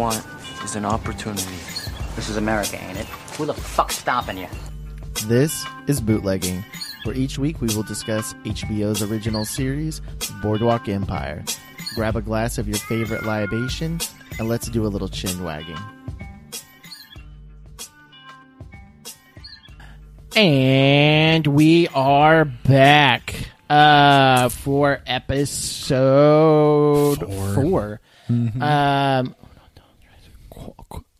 want is an opportunity. This is America, ain't it? Who the fuck's stopping you? This is Bootlegging, where each week we will discuss HBO's original series, Boardwalk Empire. Grab a glass of your favorite libation, and let's do a little chin wagging. And we are back uh, for episode four. Um, Qu- Qu-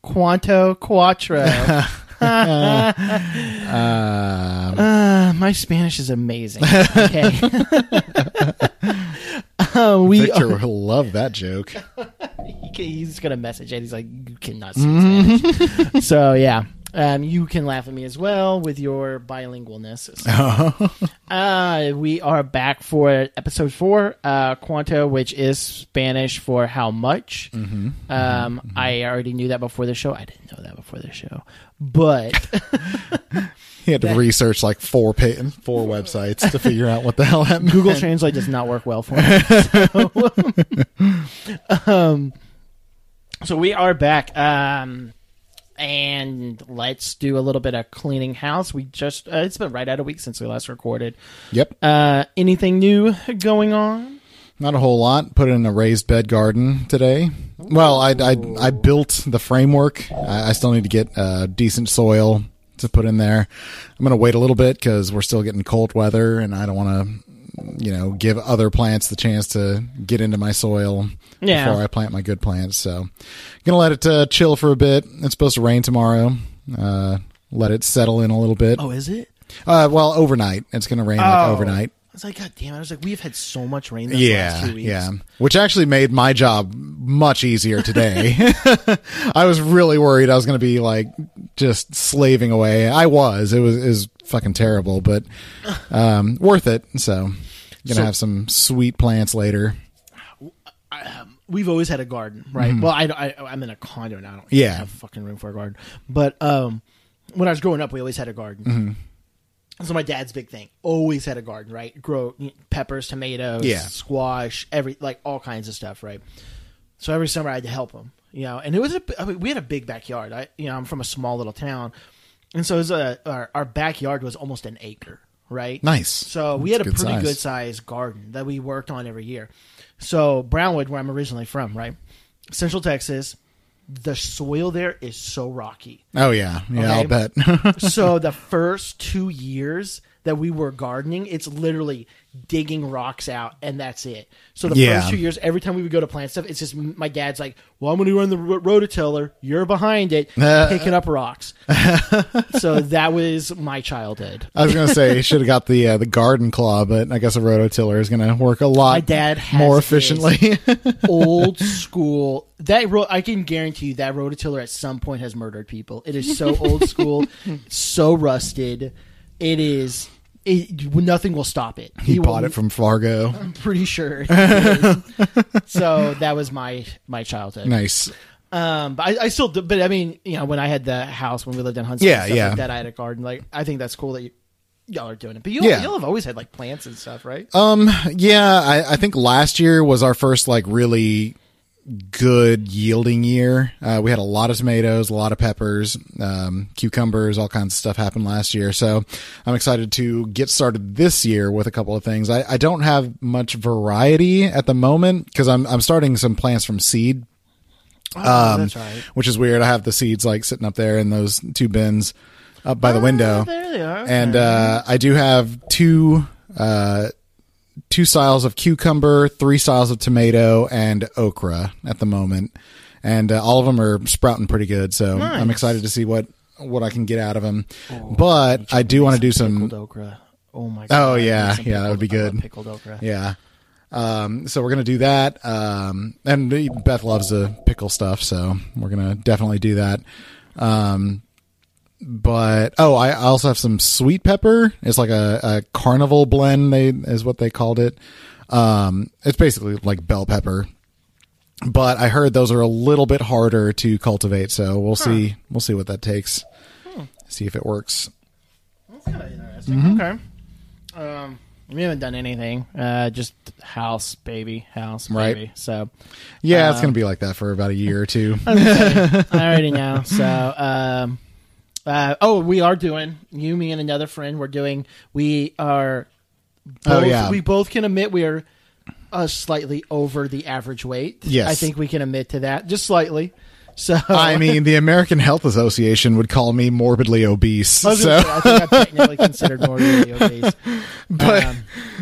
Cuanto Quattro. Uh, my Spanish is amazing. Okay. uh, we Victor are, will love that joke. he can- he's gonna message it. He's like, you cannot speak Spanish. so yeah, um, you can laugh at me as well with your bilingualness. uh, we are back for episode four, uh, Cuanto, which is Spanish for how much. Um, I already knew that before the show. I didn't know that before the show, but. He had to research like four pa- four websites to figure out what the hell that meant. Google Translate does not work well for me. So, um, so we are back. Um, and let's do a little bit of cleaning house. We just, uh, it's been right out a week since we last recorded. Yep, Uh, anything new going on? not a whole lot. Put in a raised bed garden today. Well, I I, I built the framework. I, I still need to get uh, decent soil to put in there. I'm gonna wait a little bit because we're still getting cold weather, and I don't want to, you know, give other plants the chance to get into my soil Yeah. before I plant my good plants. So, gonna let it uh, chill for a bit. It's supposed to rain tomorrow. Uh, let it settle in a little bit. Oh, is it? Uh, well, overnight. It's gonna rain like Oh. overnight. I was like, God damn it. I was like, we've had so much rain these Yeah, last two weeks. yeah. Which actually made my job much easier today. I was really worried I was going to be like just slaving away. I was. It was it was fucking terrible, but um, worth it. So, gonna So- have some sweet plants later. we've always had a garden, right? Well, I, I I'm in a condo now. I don't. Yeah. have fucking room for a garden. But um, when I was growing up, we always had a garden. Mm-hmm. So my dad's big thing. Always had a garden, right? Grow peppers, tomatoes, Yeah. squash, every like all kinds of stuff, right? So every summer I had to help him, you know. And it was a I mean, we had a big backyard. I you know I'm from a small little town, and so it was a our, our backyard was almost an acre, right? Nice. So we had a good pretty size. good sized garden that we worked on every year. So Brownwood, where I'm originally from, right, Central Texas, the soil there is so rocky. Oh yeah, yeah. I'll bet. so the first two years that we were gardening, it's literally digging rocks out, and that's it. So the Yeah. first two years, every time we would go to plant stuff, it's just my dad's like, "Well, I'm going to run the rototiller. You're behind it, picking up rocks." so that was my childhood. I was gonna say you should have got the uh, the garden claw, but I guess a rototiller is gonna work a lot. My dad more efficiently. old school. That ro- I can guarantee you that rototiller at some point has murdered people. It is so old school, so rusted. It is. It, nothing will stop it. he will- bought it from Fargo. I'm pretty sure. so that was my my childhood. Nice. Um, but I, I still, do, but I mean, you know, when I had the house when we lived in Huntsville, Yeah, and stuff yeah. like that I had a garden. Like, I think that's cool that you, y'all are doing it. But you, Yeah. y'all have always had like plants and stuff, right? Um, yeah, I, I think last year was our first like really good yielding year. Uh, we had a lot of tomatoes, a lot of peppers, um, cucumbers, all kinds of stuff happened last year. So I'm excited to get started this year with a couple of things. I, I don't have much variety at the moment because I'm I'm starting some plants from seed. Oh, Um, that's right. Which is weird. I have the seeds like sitting up there in those two bins up by the window. Oh, there they are. And uh, I do have two uh, two styles of cucumber, three styles of tomato, and okra at the moment, and uh, all of them are sprouting pretty good. So I'm excited to see what what I can get out of them. but I do want to do some. okra. Oh my god! Oh, yeah. Yeah, that would be pickled- I love good. Pickled okra. Yeah. Um, so we're gonna do that. Um, and Beth loves to pickle stuff, so we're gonna definitely do that. Um, but oh, I also have some sweet pepper. It's like a, a carnival blend. They is what they called it. Um, it's basically like bell pepper, but I heard those are a little bit harder to cultivate. So we'll see. We'll see what that takes. See if it works. That's kind of interesting. Mm-hmm. Okay. Um, We haven't done anything. Uh, just house, baby, house, Right. baby. So Yeah, it's gonna be like that for about a year or two. I already know. So, um, uh, oh, we are doing you, me, and another friend. We're doing. We are. Both, Oh, yeah. We both can admit we are uh, slightly over the average weight. Yes. I think we can admit to that, just slightly. So I mean, the American Health Association would call me morbidly obese. I, So, I think I'm technically considered morbidly obese. but Um,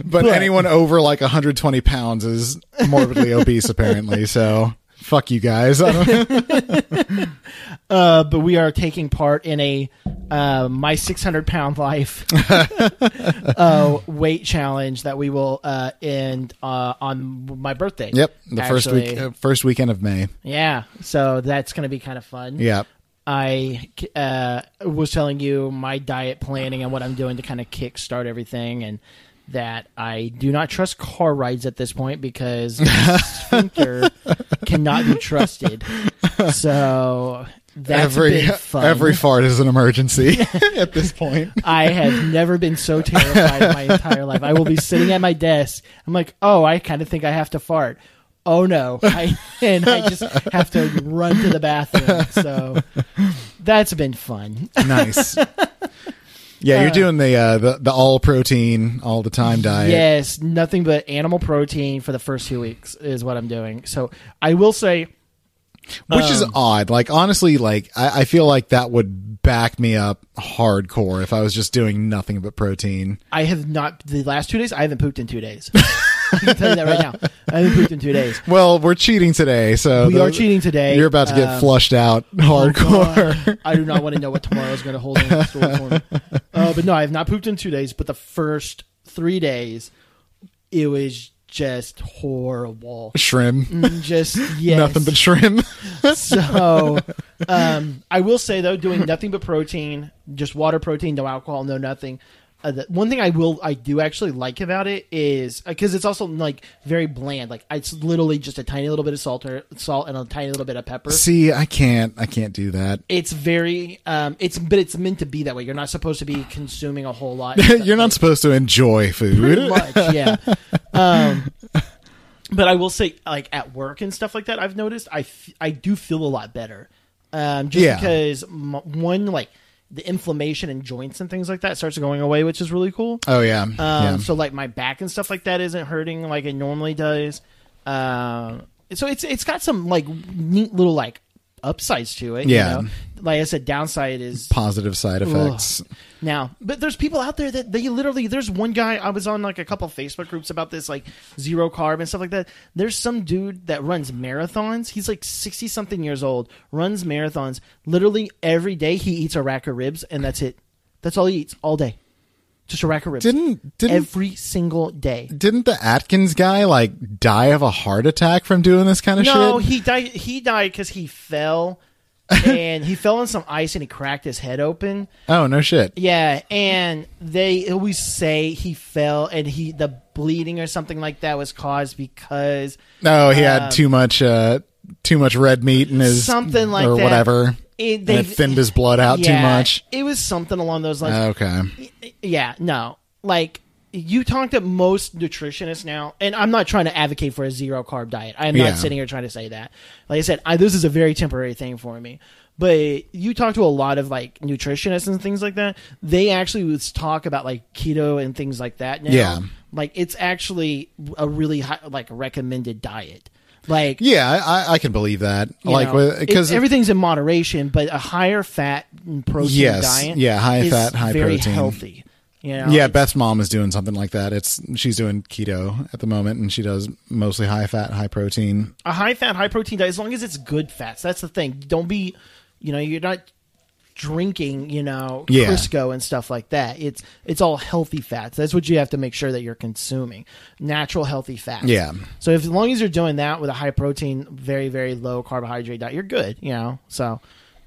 but but- anyone over like 120 pounds is morbidly obese, apparently. So fuck you guys. Uh, but we are taking part in a uh, my 600 pound life uh, weight challenge that we will uh, end uh, on my birthday. yep, the first week, uh, first weekend of May. Yeah, so that's going to be kind of fun. Yeah. I uh, was telling you my diet planning and what I'm doing to kind of kickstart everything, and that I do not trust car rides at this point because sphincter cannot be trusted. So that's every every fart is an emergency at this point. I have never been so terrified in my entire life. I will be sitting at my desk. I'm like, oh, I kind of think I have to fart. Oh no, I, and I just have to run to the bathroom. So that's been fun. Nice. Yeah, you're doing the uh, the the all protein all the time diet. Yes, nothing but animal protein for the first two weeks is what I'm doing. So I will say, which is Um, odd. Like honestly, like I, I feel like that would back me up hardcore if I was just doing nothing but protein. I have not the last two days. I haven't pooped in two days. I can tell you that right now. I haven't pooped in two days. Well, we're cheating today, so We the- are cheating today. You're about to get Um, flushed out hardcore. God, I do not want to know what tomorrow is going to hold in store for me. Uh, but no, I have not pooped in two days. But the first three days, it was just horrible. shrimp, Mm, Just yes. nothing but shrimp. so. Um, I will say though, doing nothing but protein, just water, protein, no alcohol, no nothing. Uh, the, one thing I will, I do actually like about it is because it's also like very bland. Like it's literally just a tiny little bit of salt or salt and a tiny little bit of pepper. See, I can't, I can't do that. it's very um it's but it's meant to be that way you're not supposed to be consuming a whole lot You're not supposed to enjoy food. much yeah um but i will say like at work and stuff like that i've noticed i f- i do feel a lot better um just Yeah. because m- one like the inflammation in joints and things like that starts going away which is really cool Oh yeah, um, yeah. So like my back and stuff like that isn't hurting like it normally does. Um, so it's it's got some like neat little like upsides to it. Yeah. You know? Like I said, downside is Positive side effects. now, but there's people out there that they literally. There's one guy I was on like a couple Facebook groups about this, like zero carb and stuff like that. There's some dude that runs marathons. He's like sixty something years old, runs marathons. Literally every day he eats a rack of ribs, and that's it. That's all he eats all day, just a ribs. Didn't didn't every single day. didn't the Atkins guy like die of a heart attack from doing this kind of No, shit? No, he died. He died because he fell, and he fell on some ice and he cracked his head open. oh no shit. Yeah, and they always say he fell and he the bleeding or something like that was caused because No, he Um, had too much uh too much red meat in his Something like or that. whatever. It, and it thinned his blood out too much. It was something along those lines. Okay. yeah, no, like. You talk to most nutritionists now, and I'm not trying to advocate for a zero carb diet. I'm not Yeah. sitting here trying to say that. Like I said, I, this is a very temporary thing for me. But you talk to a lot of like nutritionists and things like that. They actually would talk about like keto and things like that. Now. Yeah. like it's actually a really high, like recommended diet. Like Yeah, I, I can believe that. like because uh, everything's in moderation, but a higher fat and protein Yes. diet, Yeah, high is fat, high very protein. healthy. You know, yeah, Beth's mom is doing something like that. It's she's doing keto at the moment, and she does mostly high fat, high protein. a high fat, high protein diet, as long as it's good fats. That's the thing. Don't be, you know, you're not drinking, you know, Yeah. Crisco and stuff like that. It's it's all healthy fats. That's what you have to make sure that you're consuming. Natural healthy fats. Yeah. So if as long as you're doing that with a high protein, very very low carbohydrate diet, you're good. You know. So.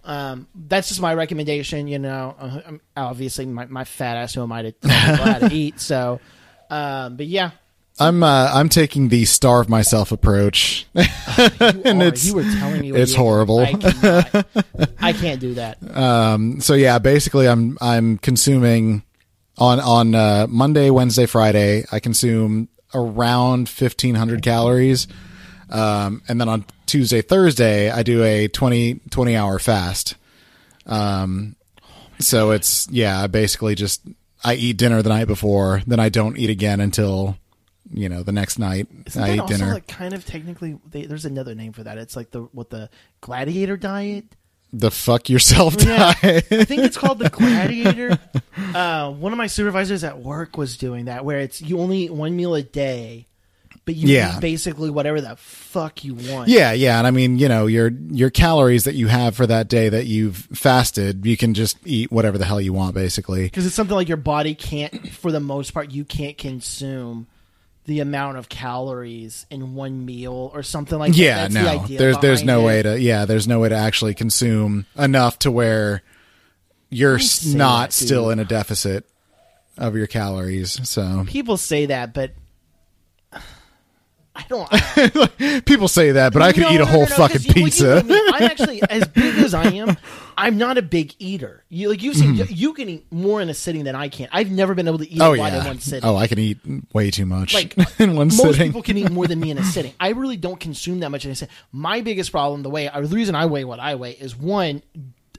Um, that's just my recommendation. You know, uh, um, obviously my, my fat ass who am I to tell people how to eat? So, um, but yeah, I'm uh, I'm taking the starve myself approach. And it's- you were telling me it's you had to do. horrible. I, cannot. I can't do that. Um, so yeah, basically, I'm I'm consuming on on uh, Monday, Wednesday, Friday, I consume around fifteen hundred calories, um, and then on Tuesday, Thursday, I do a 20, 20 hour fast. Um, so it's yeah, I basically just I eat dinner the night before, then I don't eat again until you know the next night. Isn't I also dinner. like kind of technically? They, there's another name for that. It's like the what the gladiator diet. the fuck yourself Yeah. diet. I think it's called the gladiator. Uh, one of my supervisors at work was doing that, where it's you only eat one meal a day, but you Yeah. eat basically whatever the fuck you want. Yeah, yeah, and I mean, you know, your your calories that you have for that day that you've fasted, you can just eat whatever the hell you want, basically. because it's something like your body can't, for the most part, you can't consume the amount of calories in one meal or something like Yeah, that. The no, idea there's there's no it. way to yeah, there's no way to actually consume enough to where you're not that, still in a deficit of your calories. So People say that, but I don't. People say that, but I could No, eat a whole fucking you- pizza. I'm actually as big as I am. I'm not a big eater. You like you've seen. Mm-hmm. You can eat more in a sitting than I can. I've never been able to eat oh a lot in one sitting. Oh, I can eat way too much like in one most sitting. people can eat more than me in a sitting. I really don't consume that much in a sitting. My biggest problem, the way or the reason I weigh what I weigh, is one,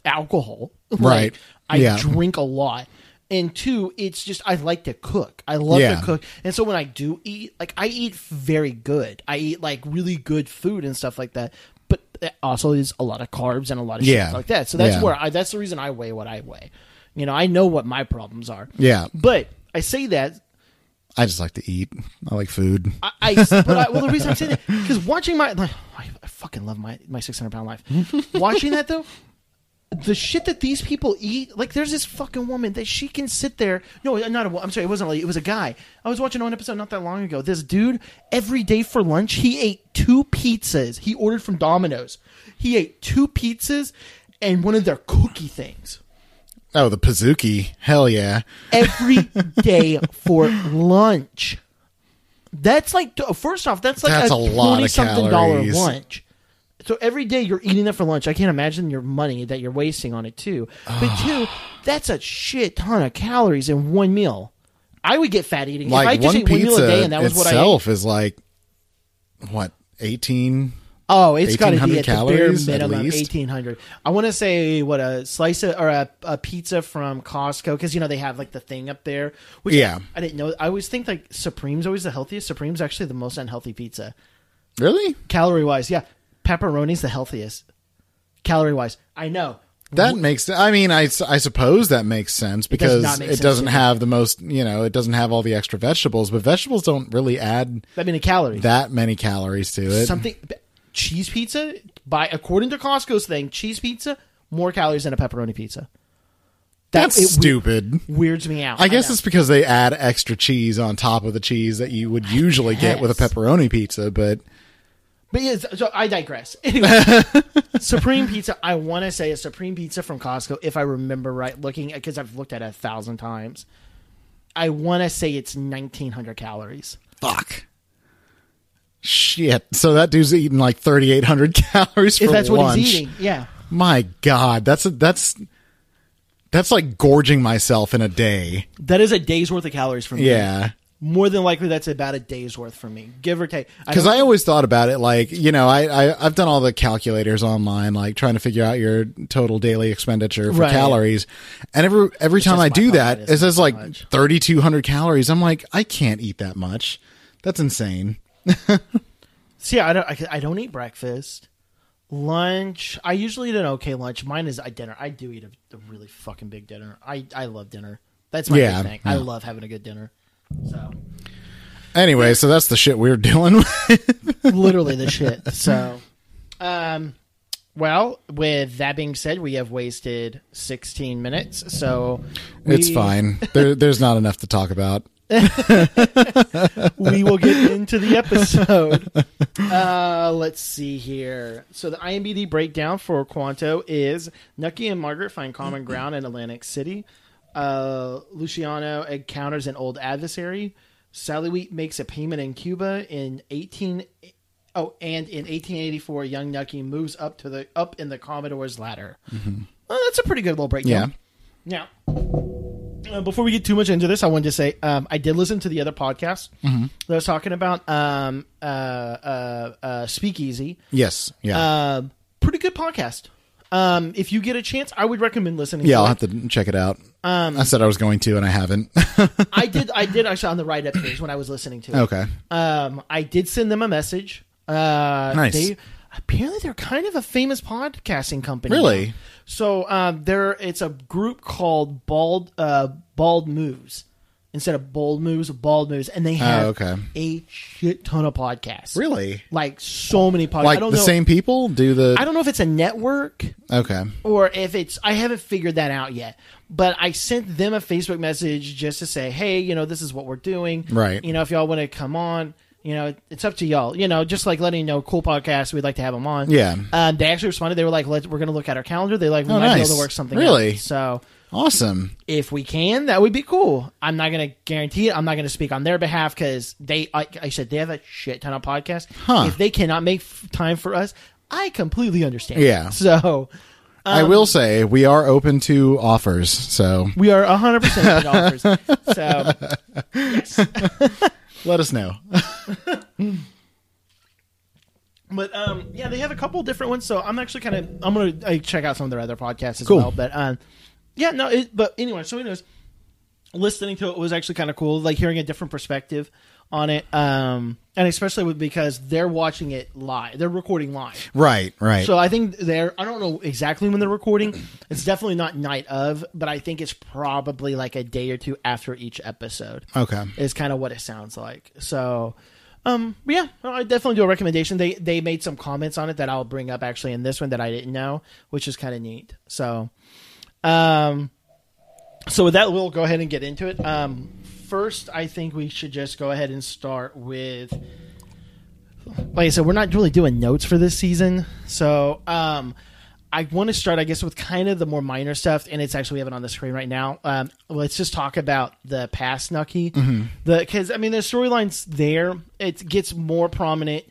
alcohol. Like, Right. I Yeah. drink a lot. And two, it's just I like to cook. I love Yeah. to cook, and so when I do eat, like I eat very good. I eat like really good food and stuff like that. But it also is a lot of carbs and a lot of Yeah. shit like that. So that's Yeah. where I. That's the reason I weigh what I weigh. You know, I know what my problems are. Yeah. But I say that I just like to eat. I like food. I, I but I, well, the reason I'm saying that because watching my, like, I, I fucking love my my 600 pound life. watching that though, the shit that these people eat, like there's this fucking woman that she can sit there. No, not a. I'm sorry, it wasn't. Like, it was a guy. I was watching one episode not that long ago. This dude every day for lunch he ate two pizzas. He ordered from Domino's. He ate two pizzas and one of their cookie things Oh, the Pizookie. Hell yeah. every day for lunch. That's like first off, that's like That's a, a lot of something dollar lunch. So every day you're eating that for lunch. I can't imagine your money that you're wasting on it too. But two, that's a shit ton of calories in one meal. I would get fat eating if I just one ate one meal a day and that was what I itself is like what, 18? Oh, it's got to be 1800 at the bare minimum eighteen hundred. I want to say what a slice of, or a, a pizza from Costco because you know they have like the thing up there. Which Yeah. I, didn't know. I always think like Supreme's always the healthiest. Supreme's actually the most unhealthy pizza, Really? calorie wise. Yeah, pepperoni's the healthiest, calorie wise. I know. That makes I mean I, I suppose that makes sense because not make it sense doesn't have the most, you know, it doesn't have all the extra vegetables, but vegetables don't really add that many calories. that many calories to it. Something cheese pizza by according to Costco's thing, cheese pizza more calories than a pepperoni pizza. That- That's it stupid. Weirds me out. I guess know. it's because they add extra cheese on top of the cheese that you would usually get with a pepperoni pizza, but But yeah, so I digress. Anyway, Supreme Pizza. I want to say a Supreme Pizza from Costco, if I remember right, looking because I've looked at it a thousand times. I want to say it's nineteen hundred calories. fuck. Shit. So that dude's eating like 3800 calories for If that's lunch. what he's eating, yeah. My god, that's a, that's that's like gorging myself in a day. That is a day's worth of calories for me. Yeah. More than likely, that's about a day's worth for me, give or take. Because don't- I always thought about it like, you know, I, I, I've done all the calculators online, like trying to figure out your total daily expenditure for Right. calories. And every, every time I do that, it says like 3,200 calories. I'm like, I can't eat that much. That's insane. See, I don't. I, I don't eat breakfast, lunch. I usually eat an okay lunch. Mine is a dinner. I do eat a, a really fucking big dinner. I I love dinner. That's my Yeah, big thing. I love having a good dinner. So Anyway, so that's the shit we're dealing with. literally the shit. So, um, well, with that being said, we have wasted 16 minutes. So we, it's fine. There, there's not enough to talk about. we will get into the episode. Uh, let's see here. So the IMBD breakdown for Cuanto is Nucky and Margaret find common ground in Atlantic City. Uh, Luciano encounters an old adversary. Sally Wheet makes a payment in Cuba in 18. Oh, and in 1884, young Nucky moves up to the up in the Commodore's ladder. Well, that's a pretty good little breakdown. Yeah. Now, Uh, before we get too much into this, I wanted to say um, I did listen to the other podcast Mm-hmm. that was talking about. Um, uh, uh, uh, Speakeasy, Yes. Yeah. uh, pretty good podcast. Um, if you get a chance, I would recommend listening. yeah, to I'll it. have to check it out. Um, I said I was going to, and I haven't. I did. I did actually on the write up page when I was listening to it. okay. Um, I did send them a message. Uh, Nice. They, apparently, they're kind of a famous podcasting company. Really? now. So um, there, it's a group called Bald uh, Bald Moves instead of Bold Moves, Bald Moves, and they have Oh, okay. a shit ton of podcasts. Really? Like so many podcasts. I Like don't the know, same people do the? I don't know if it's a network okay. or if it's I haven't figured that out yet. But I sent them a Facebook message just to say, hey, you know, this is what we're doing. Right. You know, if y'all want to come on, you know, it's up to y'all. You know, just like letting you know, cool podcast, we'd like to have them on. Yeah. Um, they actually responded. They were like, Let, we're going to look at our calendar. They like, we Oh, might be able to work something Really? out. So Awesome. if we can, that would be cool. I'm not going to guarantee it. I'm not going to speak on their behalf because they, like I said, they have a shit ton of podcasts. Huh. If they cannot make f- time for us, I completely understand. Yeah. So I Um, will say we are open to offers. So we are 100% open to offers. So yes. let us know. But um, yeah, they have a couple different ones. So I'm actually kind of I'm gonna uh, check out some of their other podcasts as Cool. well. But um, yeah, no. It, but anyway, so anyways, listening to it was actually kind of cool, like hearing a different perspective on it. Um, and especially with, because they're watching it live, they're recording live. right. Right. So I think they're I don't know exactly when they're recording. It's definitely not night of, but I think it's probably like a day or two after each episode. okay. is kind of what it sounds like. So, um, but yeah, I definitely do a recommendation. They they made some comments on it that I'll bring up actually in this one that I didn't know, which is kind of neat. So, um, so with that, we'll go ahead and get into it. Um, first, I think we should just go ahead and start with. Like I said, we're not really doing notes for this season, so um, I want to start, I guess, with kind of the more minor stuff, and it's actually we have it on the screen right now. Um, let's just talk about the past Nucky, the because I mean the storylines there it gets more prominent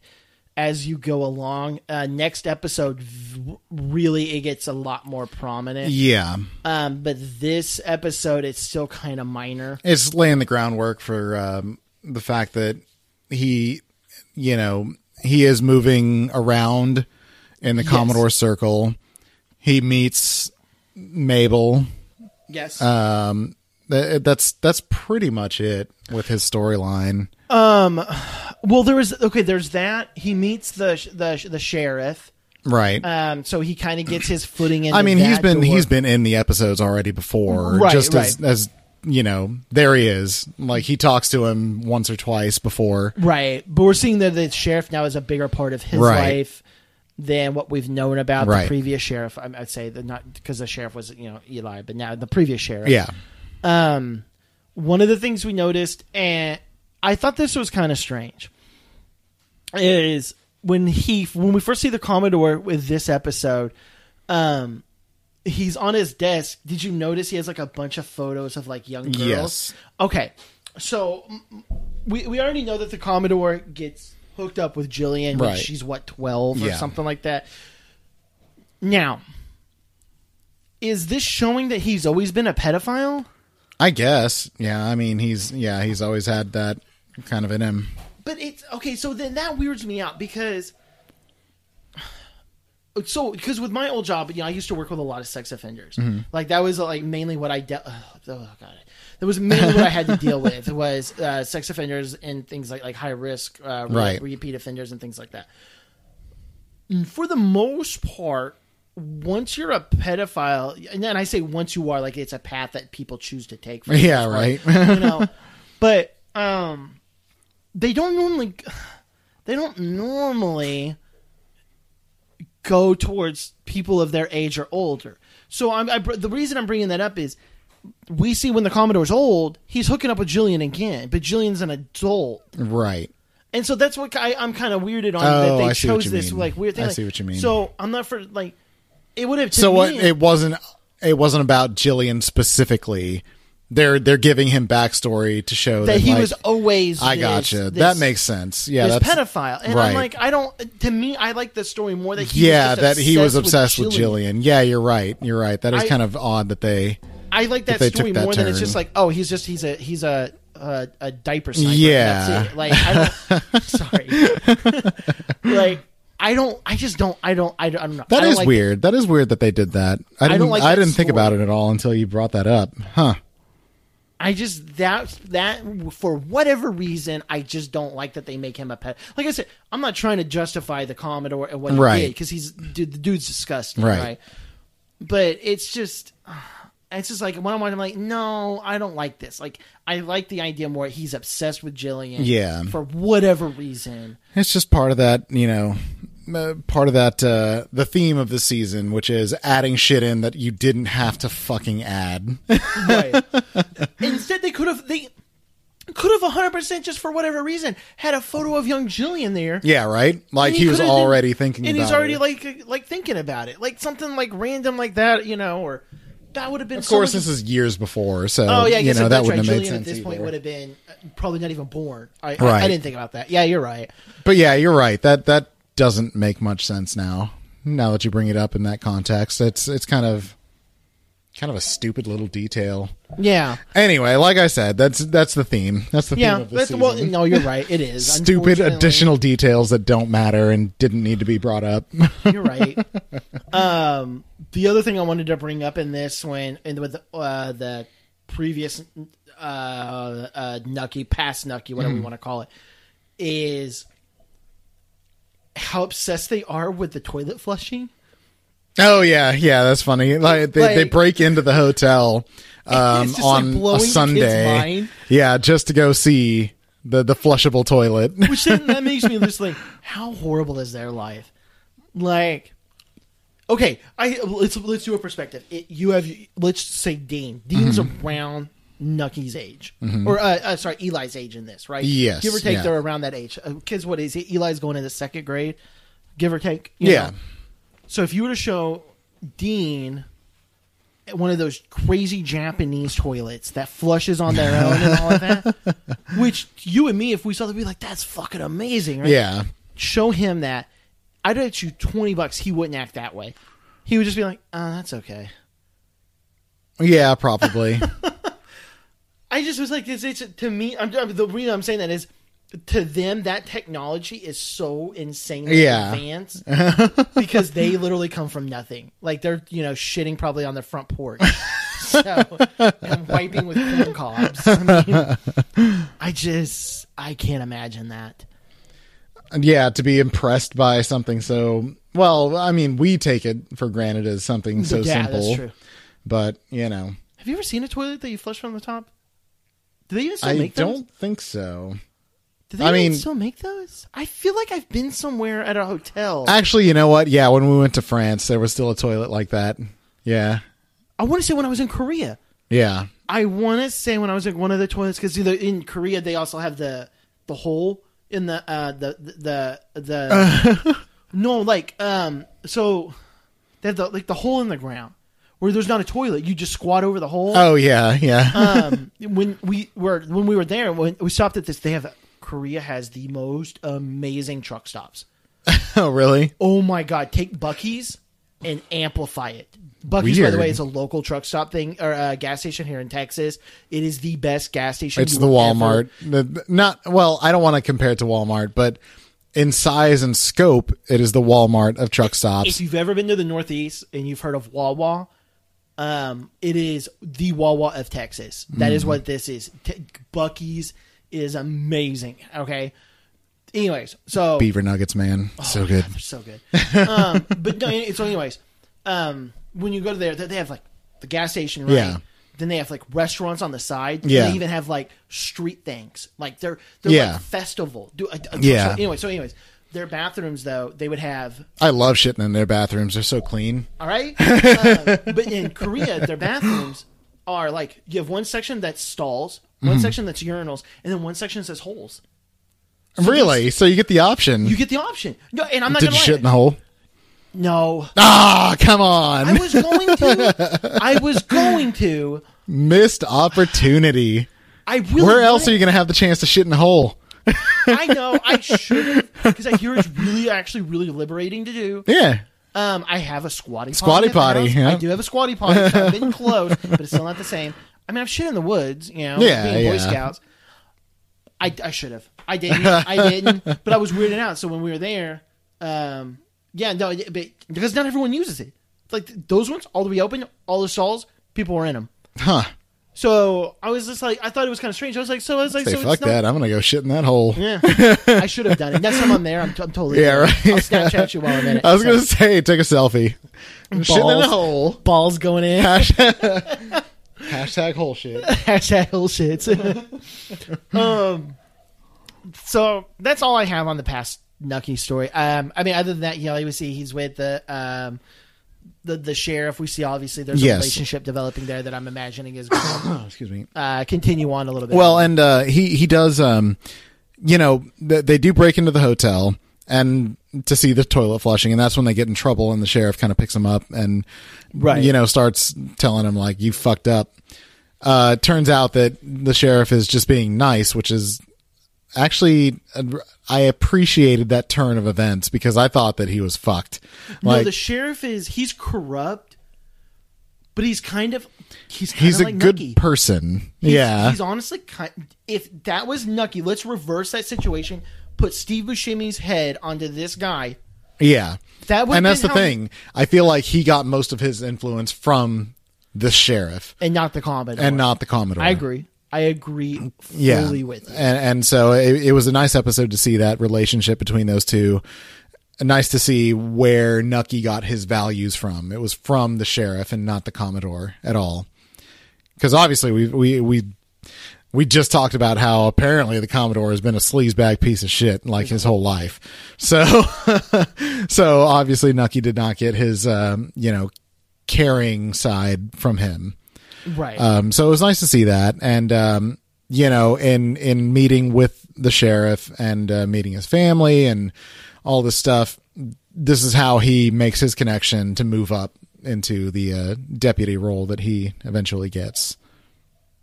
as you go along. Uh, next episode, v- really, it gets a lot more prominent. Yeah. Um, but this episode, it's still kind of minor. It's laying the groundwork for um, the fact that he, you know, he is moving around in the Yes. Commodore circle. He meets Mabel. Yes. Um, th- that's that's pretty much it with his storyline. Well, there was okay. There's that. He meets the the the sheriff. Right. Um, so he kind of gets his footing in. I mean, he's been door. he's been in the episodes already before, Right, just as right. as you know, there he is. Like he talks to him once or twice before. right, but we're seeing that the sheriff now is a bigger part of his Right. life than what we've known about Right. the previous sheriff. I- I'd say that not because the sheriff was you know Eli, but now the previous sheriff. Yeah. Um, one of the things we noticed, and I thought this was kind of strange, is when he when we first see the Commodore with this episode, um, he's on his desk. Did you notice he has like a bunch of photos of like young girls? Yes. Okay, so we we already know that the Commodore gets hooked up with Gillian when Right. she's what twelve or Yeah. something like that. Now, is this showing that he's always been a pedophile? I guess. Yeah. I mean, he's yeah, he's always had that kind of in him. But it's okay. So then that weirds me out because, so because with my old job, you know, I used to work with a lot of sex offenders. Like that was like mainly what I dealt. Oh, oh god, that was mainly what I had to deal with was uh, sex offenders and things like like high risk, uh, Right. repeat offenders and things like that. And For the most part, once you're a pedophile, and then I say once you are, like it's a path that people choose to take. For Yeah, part, right. you know, but um, they don't normally they don't normally go towards people of their age or older. So I'm, I, the reason I'm bringing that up is we see when the Commodore's old, he's hooking up with Gillian again, but Gillian's an adult, Right. and so that's what I, I'm kind of weirded on Oh, that they I see what chose this mean. like weird thing. I Like, see what you mean. So I'm not for like it would have. So what? It wasn't. It wasn't about Gillian specifically. They're they're giving him backstory to show that, that he like, was always. I gotcha. this- that makes sense. Yeah, this that's pedophile, and right. I'm like, I don't. To me, I like the story more that he yeah, was that he was obsessed with Gillian. Gillian. Yeah, you're right. You're right. That is I- kind of odd that they. I like that took story that more than it's just like, oh, he's just he's a he's a a, a diaper sniper. Yeah. That's it. Like, I don't, sorry. like, I don't. I just don't. I don't. I don't, I don't know. I That don't is like- weird. That is weird that they did that. I didn't. I, like that didn't think about it at all until you brought that up. Huh? I just that that for whatever reason, I just don't like that they make him a pet. Like I said, I'm not trying to justify the Commodore and what he Right. did because he's dude, the dude's disgusting, Right. right. But it's just. It's just like when I'm watching, I'm like, no, I don't like this. Like, I like the idea more. He's obsessed with Gillian, Yeah. for whatever reason. It's just part of that, you know, part of that uh, the theme of the season, which is adding shit in that you didn't have to fucking add. Right. Instead, they could have they could have 100 percent just for whatever reason had a photo of young Gillian there. yeah, right. Like And he was could've been- already thinking, about. and he's already it. like like thinking about it, like something like random like that, you know, or that would have been. Of course, this is years before, so Oh yeah, you know that wouldn't right. have made Julian sense at this point either. would have been uh, probably not even born. I, I, Right. I didn't think about that. Yeah, you're right. But yeah, you're right. That that doesn't make much sense now. Now that you bring it up in that context, it's it's kind of kind of a stupid little detail. Yeah, Anyway, like I said, that's that's the theme. That's the yeah. theme of the season. well, no, you're right. It is Stupid additional details that don't matter and didn't need to be brought up. You're right. um, the other thing I wanted to bring up in this when and with uh, the previous uh, uh, Nucky, past Nucky, whatever Mm-hmm. we want to call it, is how obsessed they are with the toilet flushing. oh yeah, yeah, that's funny. Like they, they break into the hotel um, just, like, on a Sunday. Yeah, just to go see the the flushable toilet. Which then that makes me just like, how horrible is their life? Like, okay, I let's let's do a perspective. It, you have let's say Dean. Dean's Mm-hmm. around Nucky's age, or uh, uh, sorry, Eli's age in this, right? Yes, give or take, yeah. they're around that age. Uh, kids, what is it? Eli's going into second grade, give or take. you yeah. know? So if you were to show Dean one of those crazy Japanese toilets that flushes on their own and all of that, which you and me, if we saw that, we'd be like, "That's fucking amazing!" Right? Yeah. Show him that. I'd bet you twenty bucks he wouldn't act that way. He would just be like, "Oh, that's okay." Yeah, probably. I just was like, it's, it's to me. I'm, I'm- the reason I'm saying that is to them that technology is so insanely Yeah. advanced because they literally come from nothing. Like they're you know shitting probably on their front porch, so and wiping with corn cobs. I mean, I just I can't imagine that. yeah, to be impressed by something so well, I mean, we take it for granted as something so yeah, simple. that's true. But, you know, Have you ever seen a toilet that you flush from the top? Do they even still I make those? don't think so. Do they I even mean- still make those? I feel like I've been somewhere at a hotel. Actually, you know what? Yeah, when we went to France, there was still a toilet like that. Yeah. I want to say when I was in Korea. Yeah. I want to say when I was in one of the toilets because in Korea they also have the the hole in the uh the the the, the no like um so they have the like the hole in the ground where there's not a toilet you just squat over the hole. Oh, yeah, yeah. um when we were when we were there when we stopped at this they have Korea has the most amazing truck stops. oh, really? Oh my god, take Buc-ee's and amplify it. Buc-ee's, by the way, is a local truck stop thing or a gas station here in Texas. It is the best gas station. It's the Walmart. The, not well, I don't want to compare it to Walmart, but in size and scope, it is the Walmart of truck stops. If you've ever been to the Northeast and you've heard of Wawa, um, it is the Wawa of Texas. That is Mm-hmm. what this is. T- Buc-ee's is amazing. Okay. Anyways, so Beaver nuggets, man. so good. They're so good. um, but no, so anyways, um, when you go to there, they they have like the gas station, right? Yeah. Then they have like restaurants on the side. Yeah. They even have like street things, like they're they're Yeah. like festival. Do, uh, uh, Yeah. So anyway, so anyways, their bathrooms though they would have I love shitting in their bathrooms. They're so clean. all right. uh, but in Korea, their bathrooms are like you have one section that's stalls, one Mm-hmm. section that's urinals, and then one section says holes. really? So you get the option. You get the option. No, and I'm not Did gonna you lie. shit in the hole? no, Ah, come on. I was going to. I was going to. Missed opportunity. I really. Where else are you going to have the chance to shit in a hole? I know I should have. because I hear it's really, actually, really liberating to do. Yeah. Um, I have a squatty Squatty potty. at the potty, house. yeah. I do have a squatty potty. So I've been close, but it's still not the same. I mean, I've shit in the woods. You know, Yeah, being Boy yeah. Scouts. I, I should have. I didn't. I didn't. But I was weirded out. So when we were there, um, yeah, no, but because not everyone uses it. Like those ones, all the way open, all the stalls, people were in them. Huh. So I was just like, I thought it was kind of strange. I was like, so I was like, Say, so fuck it's not, that. I'm going to go shit in that hole. Yeah, I should have done it. Next time I'm there, I'm, t- I'm totally. Yeah, it. right. I'll Snapchat you while I'm in it. I was So, going to say, take a selfie. Shit in Balls. a hole. balls going in. Hashtag hole shit. Hashtag whole shit. um, so that's all I have on the past Nucky story. Um, I mean, other than that, you know, you see he's with the um, the the sheriff. We see obviously there's Yes. a relationship developing there that I'm imagining is going to excuse me. uh, continue on a little bit. Well, and uh, he he does. Um, you know, th- they do break into the hotel and to see the toilet flushing, and that's when they get in trouble, and the sheriff kind of picks them up and Right. you know starts telling him like you fucked up. Uh, turns out that the sheriff is just being nice, which is actually I appreciated that turn of events because I thought that he was fucked. no, the sheriff is he's corrupt, but he's kind of he's kind he's of a like good Nucky. person. He's- yeah. he's honestly kind. If that was Nucky, let's reverse that situation. Put Steve Buscemi's head onto this guy. Yeah. That would and that's the thing. I feel like he got most of his influence from the sheriff and not the Commodore. and not the Commodore. I agree. I agree Yeah. fully with you. And, and so it, it was a nice episode to see that relationship between those two. Nice to see where Nucky got his values from. It was from the sheriff and not the Commodore at all. Because obviously we we we we just talked about how apparently the Commodore has been a sleazebag piece of shit like his whole life. So so obviously Nucky did not get his um, you know caring side from him. Right. Um, so it was nice to see that, and um, you know, in in meeting with the sheriff and uh, meeting his family and all this stuff, this is how he makes his connection to move up into the uh, deputy role that he eventually gets.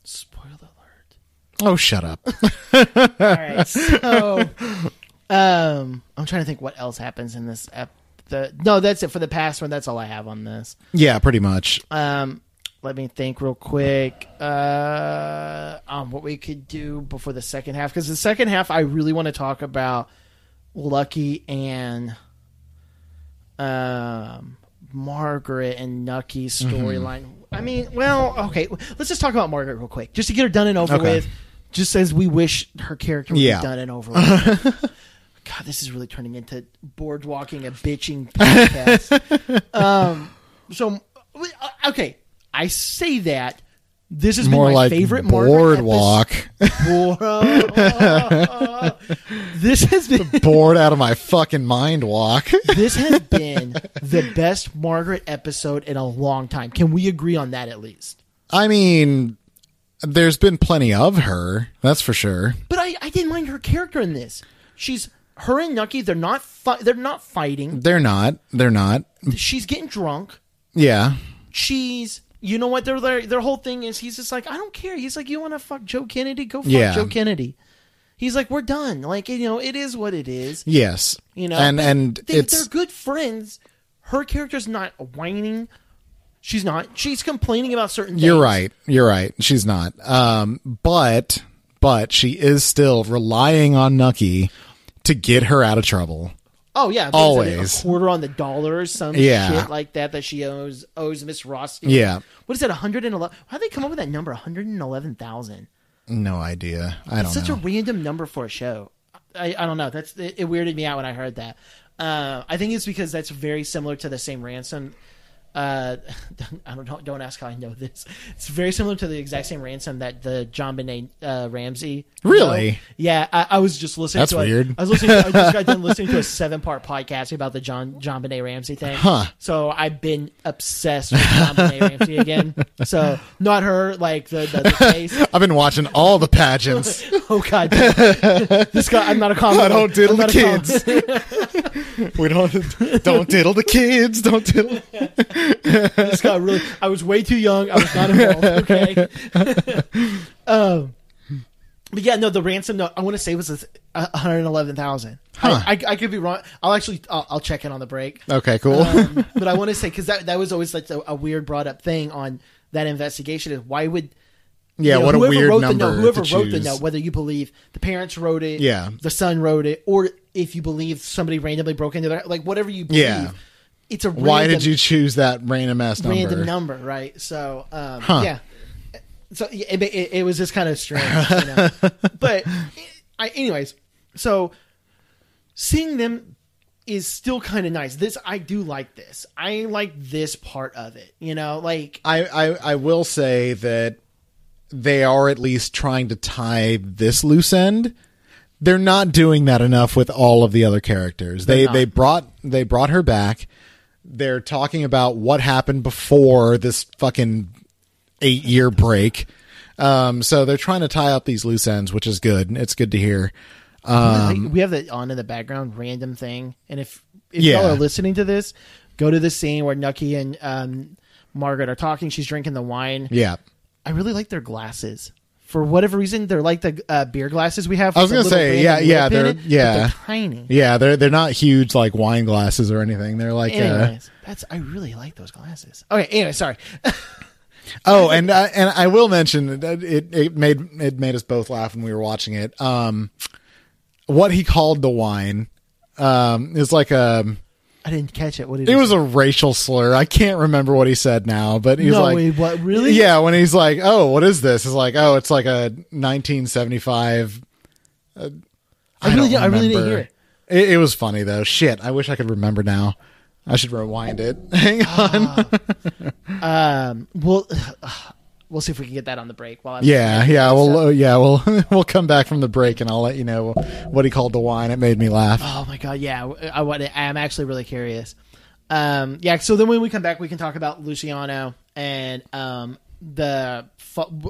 Spoiler alert. Oh, shut up! All right. So, um, I'm trying to think what else happens in this. Ep- the no, that's it for the past one. That's all I have on this. yeah, pretty much. Um, let me think real quick. Uh, um, what we could do before the second half because the second half I really want to talk about Lucky and um Margaret and Nucky's Mm-hmm. storyline. I mean, well, okay, let's just talk about Margaret real quick, just to get her done and over Okay. with. Just as we wish her character would Yeah. done and over with. God, this is really turning into boardwalking a bitching podcast. um, so uh, okay, I say that this has More been my like favorite boardwalk. this has been Bored out of my fucking mind walk. this has been the best Margaret episode in a long time. Can we agree on that at least? I mean, there's been plenty of her, that's for sure. But I, I didn't mind her character in this. She's her and Nucky. They're not fi- they're not fighting. They're not. They're not. She's getting drunk. Yeah. She's you know what their their their whole thing is. He's just like I don't care. He's like you want to fuck Joe Kennedy, go fuck Yeah. Joe Kennedy. He's like we're done. Like you know it is what it is. Yes. You know, and and they, they're good friends. Her character's not whining. She's not. She's complaining about certain things. You're right. You're right. She's not. Um, but but she is still relying on Nucky to get her out of trouble. Oh yeah, Always. a quarter on the dollar, or some Yeah. shit like that that she owes owes Miss Ross. Yeah. What is that? 111? How would they come up with that number? 111,000. No idea. I don't Such know. a random number for a show. I, I don't know. That's it, it weirded me out when I heard that. Uh, I think it's because that's very similar to the same ransom. Uh, I don't know. Don't ask how I know this. It's very similar to the exact same ransom that the JonBenét uh, Ramsey. Really? Yeah, I, I was just listening. That's to weird. I was listening. To, I just got done listening to a seven part podcast about the John JonBenét Ramsey thing. Huh. So I've been obsessed with JonBenét Ramsey again. So not her, like the the, the case. I've been watching all the pageants. Oh God, this guy. I'm not a comic. I don't diddle the a kids. we don't don't diddle the kids. Don't diddle. this got really. I was way too young. I was not involved. Okay. um. But yeah, no, the ransom note I want to say was a, a hundred eleven thousand. Huh. I, I, I could be wrong. I'll actually I'll, I'll check in on the break. Okay, cool. Um, but I want to say because that that was always like a, a weird brought up thing on that investigation is why would yeah, you know, what a whoever weird wrote number. The note, whoever wrote the note, whether you believe the parents wrote it, Yeah. the son wrote it, or if you believe somebody randomly broke into their like whatever you believe, Yeah. It's a Why random, did you choose that random ass number? random number, right? So um, Huh. yeah, so it, it, it was just kind of strange, you know? but I, anyways, so seeing them is still kind of nice. This I do like this. I like this part of it. You know, like I, I I will say that they are at least trying to tie this loose end. They're not doing that enough with all of the other characters. They not. they brought they brought her back. They're talking about what happened before this fucking eight year break. Um, so they're trying to tie up these loose ends, which is good. It's good to hear. Um, we have that on in the background, random thing. And if if Yeah. y'all are listening to this, go to the scene where Nucky and um, Margaret are talking. She's drinking the wine. yeah. I really like their glasses. For whatever reason, they're like the uh, beer glasses we have. I was gonna say, yeah, yeah, they're- it, yeah. they're tiny. Yeah, they're they're not huge like wine glasses or anything. They're like uh, that's I really like those glasses. Okay, anyway, sorry. Oh, and uh, and I will mention that it it made it made us both laugh when we were watching it. Um, what he called the wine, um, is like a I didn't catch it. What did it was say? a racial slur. I can't remember what he said now, but he's no, like, wait, what really? yeah, when he's like, oh, what is this? It's like, oh, it's like a 1975. Uh, I really, don't didn't, I really didn't hear it. It, it was funny though. Shit, I wish I could remember now. I should rewind it. Hang on. Um, we'll we'll see if we can get that on the break. While I'm Yeah, yeah, So- we'll uh, yeah, we'll we'll come back from the break and I'll let you know what he called the wine. It made me laugh. Oh my god, yeah. I, I, I'm actually really curious. Um, yeah. So then when we come back, we can talk about Luciano and um, the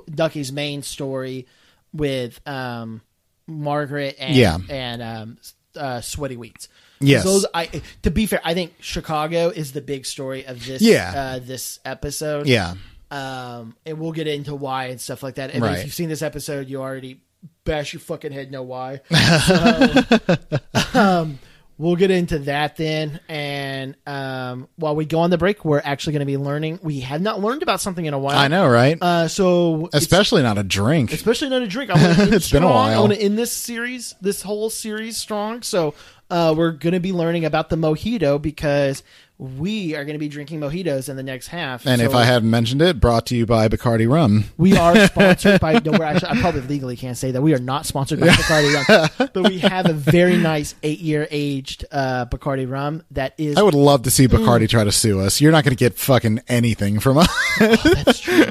Nucky's main story with um, Margaret and Yeah. and um, uh, Sweaty Weeds. Yes. Those I to be fair, I think Chicago is the big story of this Yeah. uh, this episode. Yeah, Um, and we'll get into why and stuff like that. And Right. if you've seen this episode, you already bash your fucking head know why. So, um, we'll get into that then. And um, while we go on the break, we're actually going to be learning. We have not learned about something in a while. I know, right? Uh, so Especially not a drink. especially not a drink. I want to end It's been a while. I want to end this series, this whole series strong. So uh, we're going to be learning about the mojito because we are going to be drinking mojitos in the next half. and if I haven't mentioned it, brought to you by Bacardi Rum. we are sponsored by. No, we're actually. I probably legally can't say that we are not sponsored by Bacardi rum, but we have a very nice eight-year aged uh, Bacardi rum that is. I would love to see Mm. Bacardi try to sue us. You're not going to get fucking anything from us. That's true.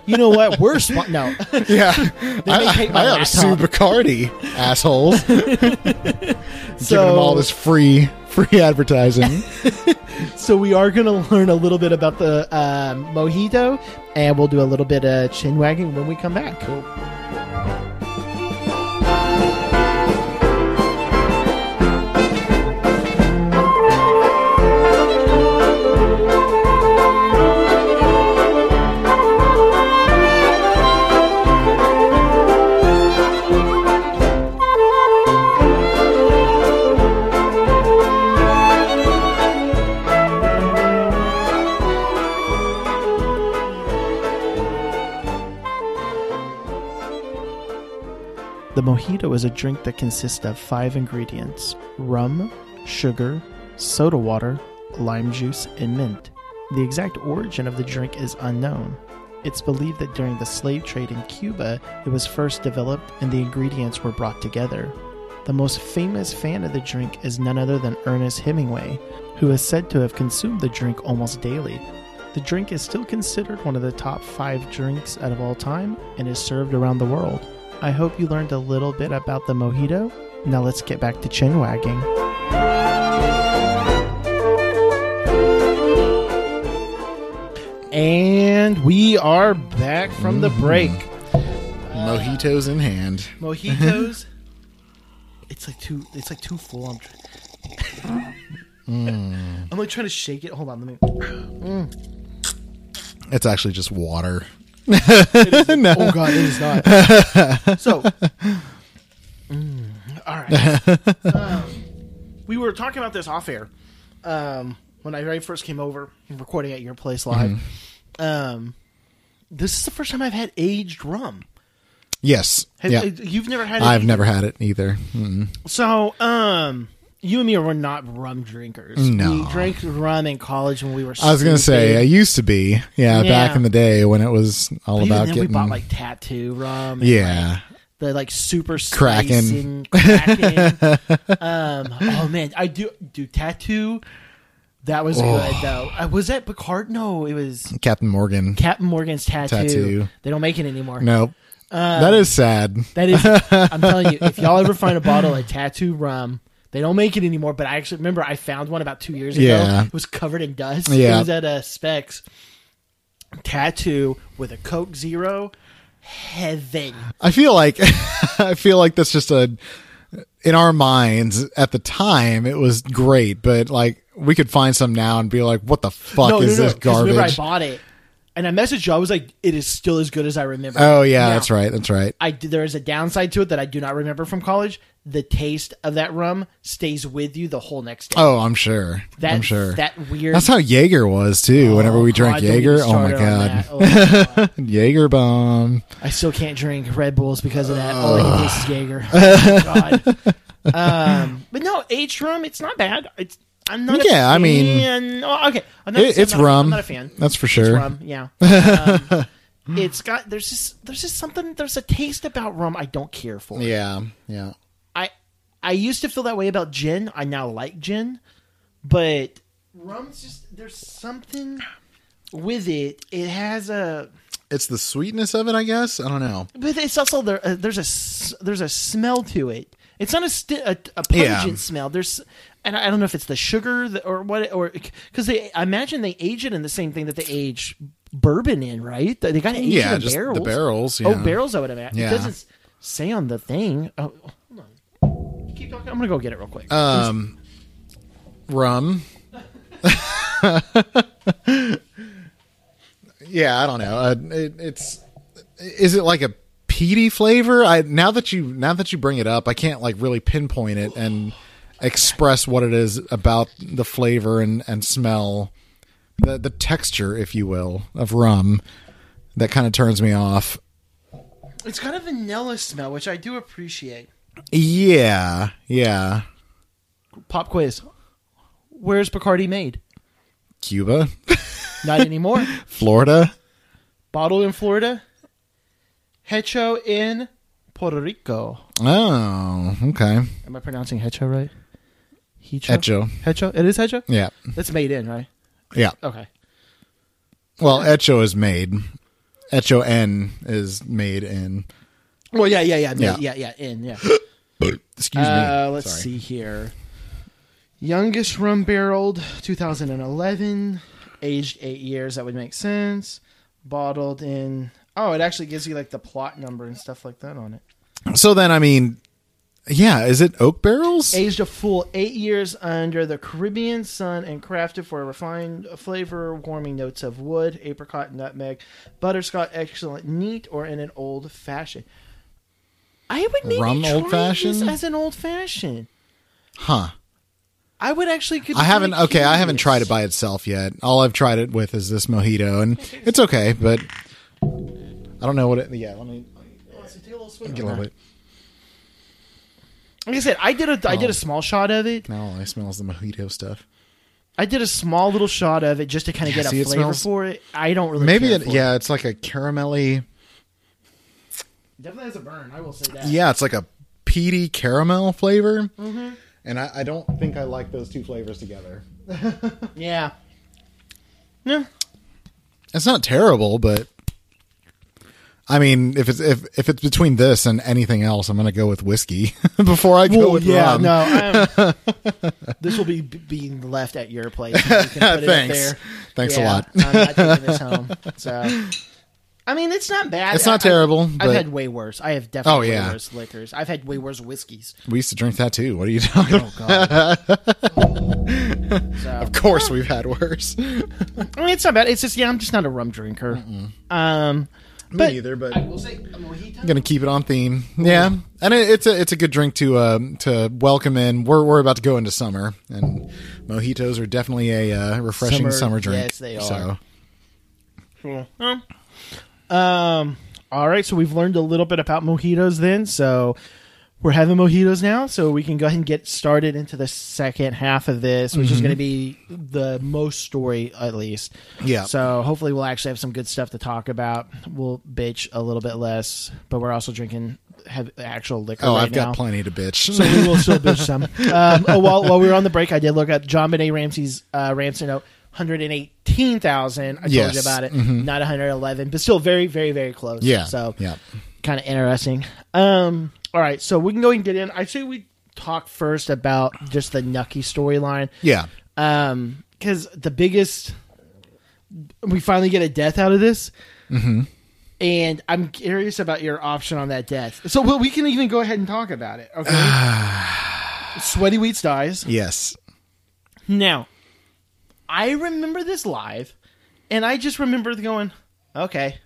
you know what? We're spon- no. yeah, may I, I ought to sue. Bacardi, assholes. Giving them all this free free advertising. so we are going to learn a little bit about the um, mojito, and we'll do a little bit of chin wagging when we come back. The mojito is a drink that consists of five ingredients rum, sugar, soda water, lime juice, and mint. The exact origin of the drink is unknown. It's believed that during the slave trade in Cuba, it was first developed and the ingredients were brought together. The most famous fan of the drink is none other than Ernest Hemingway, who is said to have consumed the drink almost daily. The drink is still considered one of the top five drinks out of all time and is served around the world. I hope you learned a little bit about the mojito. Now let's get back to chin wagging. And we are back from the mm-hmm. break. Mojitos in hand. Mojitos. it's like too. It's like too full. I'm. Mm. Trying, I'm like trying to shake it. Hold on, let me. Mm. It's actually just water. It is- Oh god, it is not. So, mm, all right. Um, we were talking about this off air um, when I very first came over, recording at your place live. Um, this is the first time I've had aged rum. Yes. Have, yeah. You've never had it? I've either? never had it either. Mm. So, um, you and me were not rum drinkers. No. We drank rum in college when we were. I was gonna say I used to be. Yeah, back in the day when it was all even about then getting. we bought like tattoo rum. and, yeah. like, the like super Kraken. um, oh man, I do do tattoo. That was Oh. good though. Uh, was that Bacardi? No, it was Captain Morgan. Captain Morgan's tattoo. Tattoo. They don't make it anymore. Nope. Um, that is sad. That is, I'm telling you, if y'all ever find a bottle of tattoo rum, they don't make it anymore. But I actually remember I found one about two years ago. Yeah. It was covered in dust. Yeah. It was at uh, Specs. Tattoo with a Coke Zero. Heaven. I feel like I feel like that's just a in our minds at the time it was great, but like we could find some now and be like, what the fuck no, is no, no. this 'cause Remember, I bought it, and I messaged you. I was like, "It is still as good as I remember." Oh yeah, Now, that's right. That's right. I there is a downside to it that I do not remember from college. The taste of that rum stays with you the whole next day. Oh, I'm sure. that, I'm sure. that weird. That's how Jaeger was too. whenever we Oh, drank God, don't get me Jaeger, oh my god. Oh, my God. Jaeger bomb. I still can't drink Red Bulls because of that. All I can taste is Jaeger. Oh, God. Um, but no, aged rum, it's not bad. It's I'm not. a Yeah, I mean-. Oh, okay, I'm not, It, I'm it's not rum. I'm not a fan. That's for It's sure. rum, yeah. Um, it's got there's just there's just something there's a taste about rum I don't care for. Yeah, yeah. I I used to feel that way about gin. I now like gin, but rum's just there's something with it. It has a It's the sweetness of it, I guess. I don't know. but it's also there. Uh, there's a there's a smell to it. It's not a sti- a, a pungent Yeah. smell. There's and I don't know if it's the sugar that, or what or because they I imagine they age it in the same thing that they age bourbon in, right? They got to age Yeah, it in just the barrels. barrels, Oh, barrels. I would imagine. Yeah. It doesn't say on the thing. Oh, hold on. You keep talking. I'm gonna go get it real quick. Um, rum. yeah, I don't know. Uh, it, it's is it like a peaty flavor? I now that you now that you bring it up, I can't like really pinpoint it and express what it is about the flavor and and smell, the the texture, if you will, of rum that kind of turns me off. it's got a vanilla smell, which I do appreciate. Yeah, yeah. Pop quiz. Where's Bacardi made? Cuba, Not anymore. Florida. Bottled in Florida. Hecho in Puerto Rico. Oh, okay. Am I pronouncing Hecho right? Hecho. Echo. Hecho. It is Hecho. Yeah, That's made in, right? yeah. Okay. Well, Echo is made. Echo N is made in. Well, yeah, yeah, yeah, yeah, Yeah. yeah, in, yeah. Excuse Uh, me. let's Sorry. see here. Youngest rum barreled, 2011. Aged eight years. That would make sense. Bottled in. Oh, it actually gives you like the plot number and stuff like that on it. So then, I mean, yeah, is it oak barrels? Aged a full eight years under the Caribbean sun and crafted for a refined flavor, warming notes of wood, apricot, nutmeg, butterscotch, excellent neat, or in an old fashioned. I would maybe Rum try old-fashioned? this as an old fashioned. Huh. I would actually. Could I haven't. Okay, I haven't tried it by itself yet. All I've tried it with is this mojito, and it's okay. But I don't know what it. Yeah, let me Let's take a little swig get a little that. bit. Like I said, I did a I did Oh. a small shot of it. Now all I smell is the mojito stuff. I did a small little shot of it just to kind of Yeah, get see, a it flavor smells- for it. I don't really Maybe care it. for Yeah, it's like a caramelly. Definitely has a burn. I will say that. Yeah, it's like a peaty caramel flavor, Mm-hmm. and I, I don't think I like those two flavors together. Yeah. No. It's not terrible, but I mean, if it's if if it's between this and anything else, I'm gonna go with whiskey before I go Well, with yeah, rum. no. This will be b- being left at your place. You can put it up Thanks. Thanks a lot. I'm not taking this home. So, I mean, it's not bad. It's not I- terrible, I've but- had way worse. I have definitely Oh, way worse liquors. I've had way worse whiskeys. We used to drink that too. What are you talking? about? Oh god. so, Of course, we've had worse. I mean, it's not bad. It's just yeah, I'm just not a rum drinker. Um, Me neither, but I will say a mojito. I'm gonna keep it on theme. Yeah, and it, it's a it's a good drink to uh, to welcome in. We're we're about to go into summer, and mojitos are definitely a uh, refreshing Summer- summer, drink. yes, they are. So Cool. Um. All right. So we've learned a little bit about mojitos. Then, so we're having mojitos now. So we can go ahead and get started into the second half of this, which is going to be the most story, at least. Yeah. So hopefully we'll actually have some good stuff to talk about. We'll bitch a little bit less, but we're also drinking have actual liquor. oh, right I've got plenty to bitch. So we will still bitch some. Um, oh, while, while we were on the break, I did look at JonBenét Ramsey's uh, Ramsey note. 118,000. I told Yes. you about it. Not 111, but still very, very, very close. yeah. So yeah. kind of interesting. Um, all right. So we can go and get in. I say we talk first about just the Nucky storyline. Yeah. Um, because the biggest, we finally get a death out of this. Mm-hmm. And I'm curious about your option on that death. So well, we can even go ahead and talk about it. Okay. Sweaty Wheats dies. Yes. Now, I remember this live, and I just remember going, okay.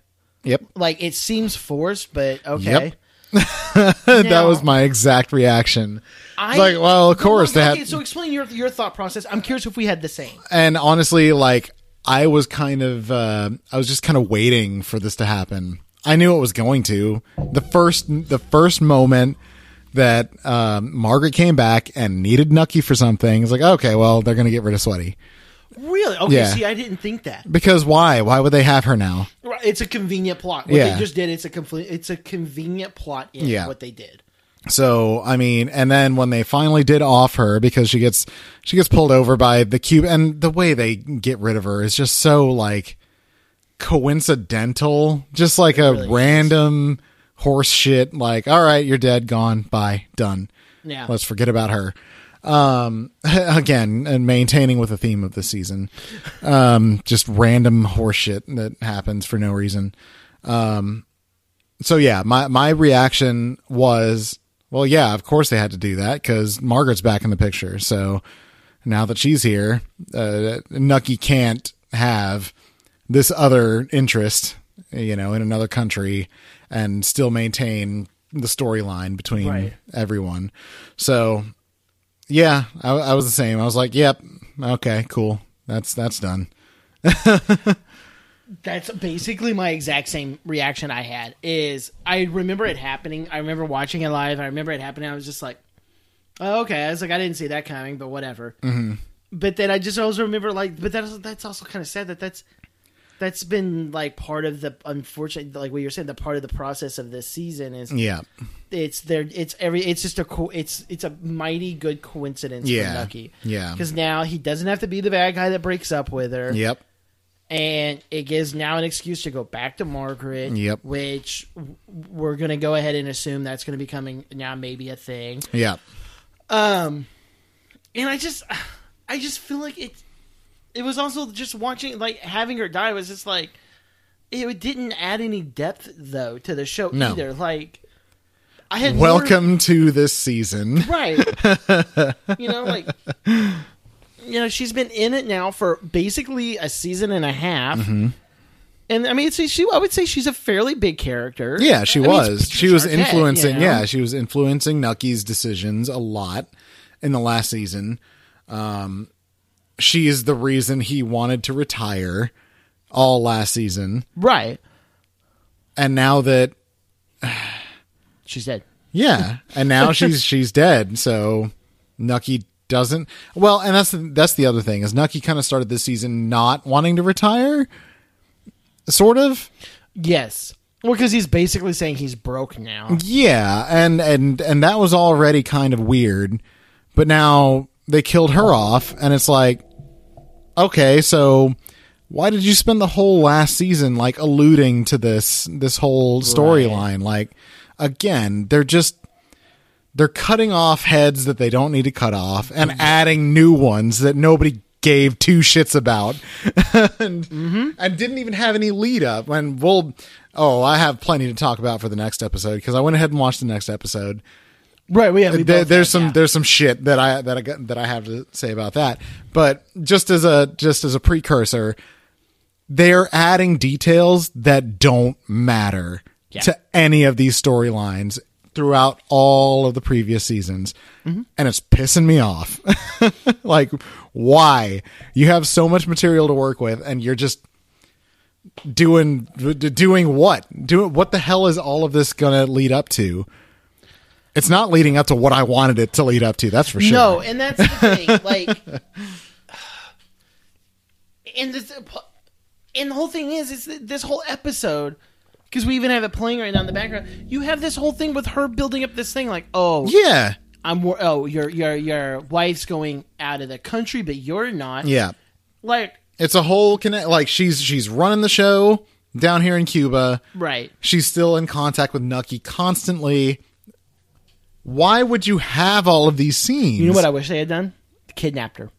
Yep. Like it seems forced, but okay. Yep. that was my exact reaction. I, like, well, of course they okay, had- So explain your your thought process. I'm curious if we had the same. And honestly, like I was kind of, uh, I was just kind of waiting for this to happen. I knew it was going to. The first, the first moment that um, Margaret came back and needed Nucky for something, it's like, okay, well, they're gonna get rid of Sweaty Really? Okay. Yeah. See, I didn't think that. because why? Why would they have her now? Right, It's a convenient plot. What Yeah. they just did, it's a complete, it's a convenient plot in Yeah. what they did. So I mean, and then when they finally did off her because she gets she gets pulled over by the cube, and the way they get rid of her is just so like coincidental, just like a really is. random horse shit. Like, all right, you're dead, gone, bye, done. Yeah. Let's forget about her. Um, again, and maintaining with the theme of the season, um, just random horseshit that happens for no reason. Um, so yeah, my my reaction was, well, yeah, of course they had to do that because Margaret's back in the picture. So now that she's here, uh, Nucky can't have this other interest, you know, in another country and still maintain the storyline between Right. everyone. So yeah, I, I was the same. I was like, yep, okay, cool, that's that's done. That's basically my exact same reaction I had. Is I remember it happening. I remember watching it live. I remember it happening. I was just like, oh, okay. I was like, I didn't see that coming, but whatever. Mm-hmm. But then I just also remember like, but that's that's also kind of sad that that's that's been like part of the unfortunate, like what you're saying, the part of the process of this season is Yeah, it's there. It's every. It's just a. Co- it's it's a mighty good coincidence Yeah. for Nucky. Yeah. because now he doesn't have to be the bad guy that breaks up with her yep, and it gives now an excuse to go back to Margaret. Yep. Which we're gonna go ahead and assume that's gonna be coming now, maybe a thing. yep. Um, and I just, I just feel like it. It was also just watching, like having her die was just like, it didn't add any depth though to the show No. either. Like, I had more- Welcome to this season. right? you know, like. You know, she's been in it now for basically a season and a half. Mm-hmm. And I mean, she I would say she's a fairly big character. Yeah, she I was. it's she was Arquette, influencing. you know? Yeah, she was influencing Nucky's decisions a lot in the last season. Um, she is the reason he wanted to retire all last season, right. and now that She's dead. yeah, and now she's she's dead. So Nucky doesn't. Well, and that's the, that's the other thing is Nucky kind of started this season not wanting to retire, sort of. Yes. Well, because he's basically saying he's broke now. Yeah, and and and that was already kind of weird, but now they killed her off, and it's like, okay, so why did you spend the whole last season like alluding to this this whole storyline? Like, again, they're just they're cutting off heads that they don't need to cut off and mm-hmm. adding new ones that nobody gave two shits about. And, mm-hmm. and didn't even have any lead up. And we'll oh i have plenty to talk about for the next episode because i went ahead and watched the next episode Right. We, yeah, we there, there's some yeah. there's some shit that i that i got, that i have to say about that but just as a just as a precursor they're adding details that don't matter Yeah. to any of these storylines throughout all of the previous seasons. Mm-hmm. And it's pissing me off. like, why? You have so much material to work with and you're just doing doing what? Doing what the hell is all of this going to lead up to? It's not leading up to what I wanted it to lead up to. That's for sure. No, and that's the thing. like, and the and the whole thing is, is this whole episode because we even have it playing right now in the background. You have this whole thing with her building up this thing, like, oh, Yeah. I'm oh, your your your wife's going out of the country, but you're not. Yeah. Like, It's a whole connect. Like she's she's running the show down here in Cuba. right? She's still in contact with Nucky constantly. Why would you have all of these scenes? You know what I wish they had done? Kidnapped her.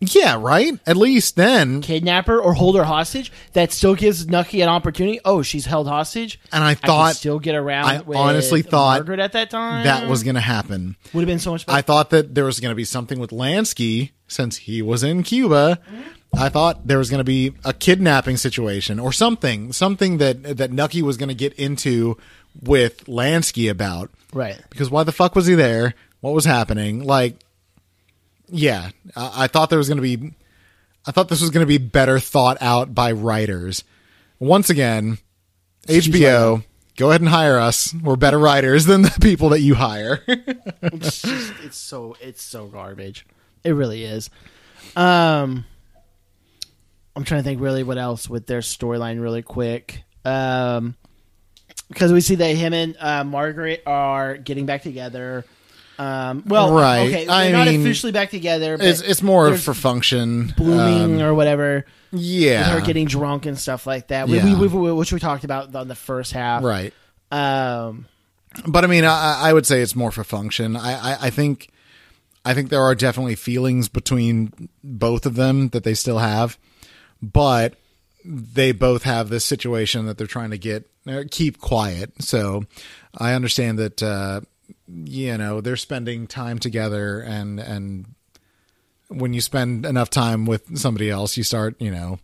yeah, right. At least then. Kidnap her or hold her hostage. That still gives Nucky an opportunity. Oh, she's held hostage. And I I thought still get around. I with honestly thought Margaret at that time. that was going to happen. would have been so much better. I thought that there was going to be something with Lansky since he was in Cuba. Mm-hmm. I thought there was going to be a kidnapping situation or something, something that that Nucky was going to get into with Lansky about. Right. Because why the fuck was he there? What was happening? Like, yeah, I, I thought there was going to be, I thought this was going to be better thought out by writers. Once again, HBO, go ahead and hire us. We're better writers than the people that you hire. It's just it's so it's so garbage. It really is. Um I'm trying to think really what else with their storyline really quick. Um because we see that him and uh, Margaret are getting back together. Um well Right. okay, they're I not mean, officially back together, but it's it's more for function. blooming Um, or whatever. yeah, With her getting drunk and stuff like that. We, Yeah. we, we, which we talked about on the first half. right. Um but I mean, I, I would say it's more for function. I, I, I think, I think there are definitely feelings between both of them that they still have, but they both have this situation that they're trying to get uh, keep quiet. So I understand that uh, you know they're spending time together, and and when you spend enough time with somebody else, you start you know,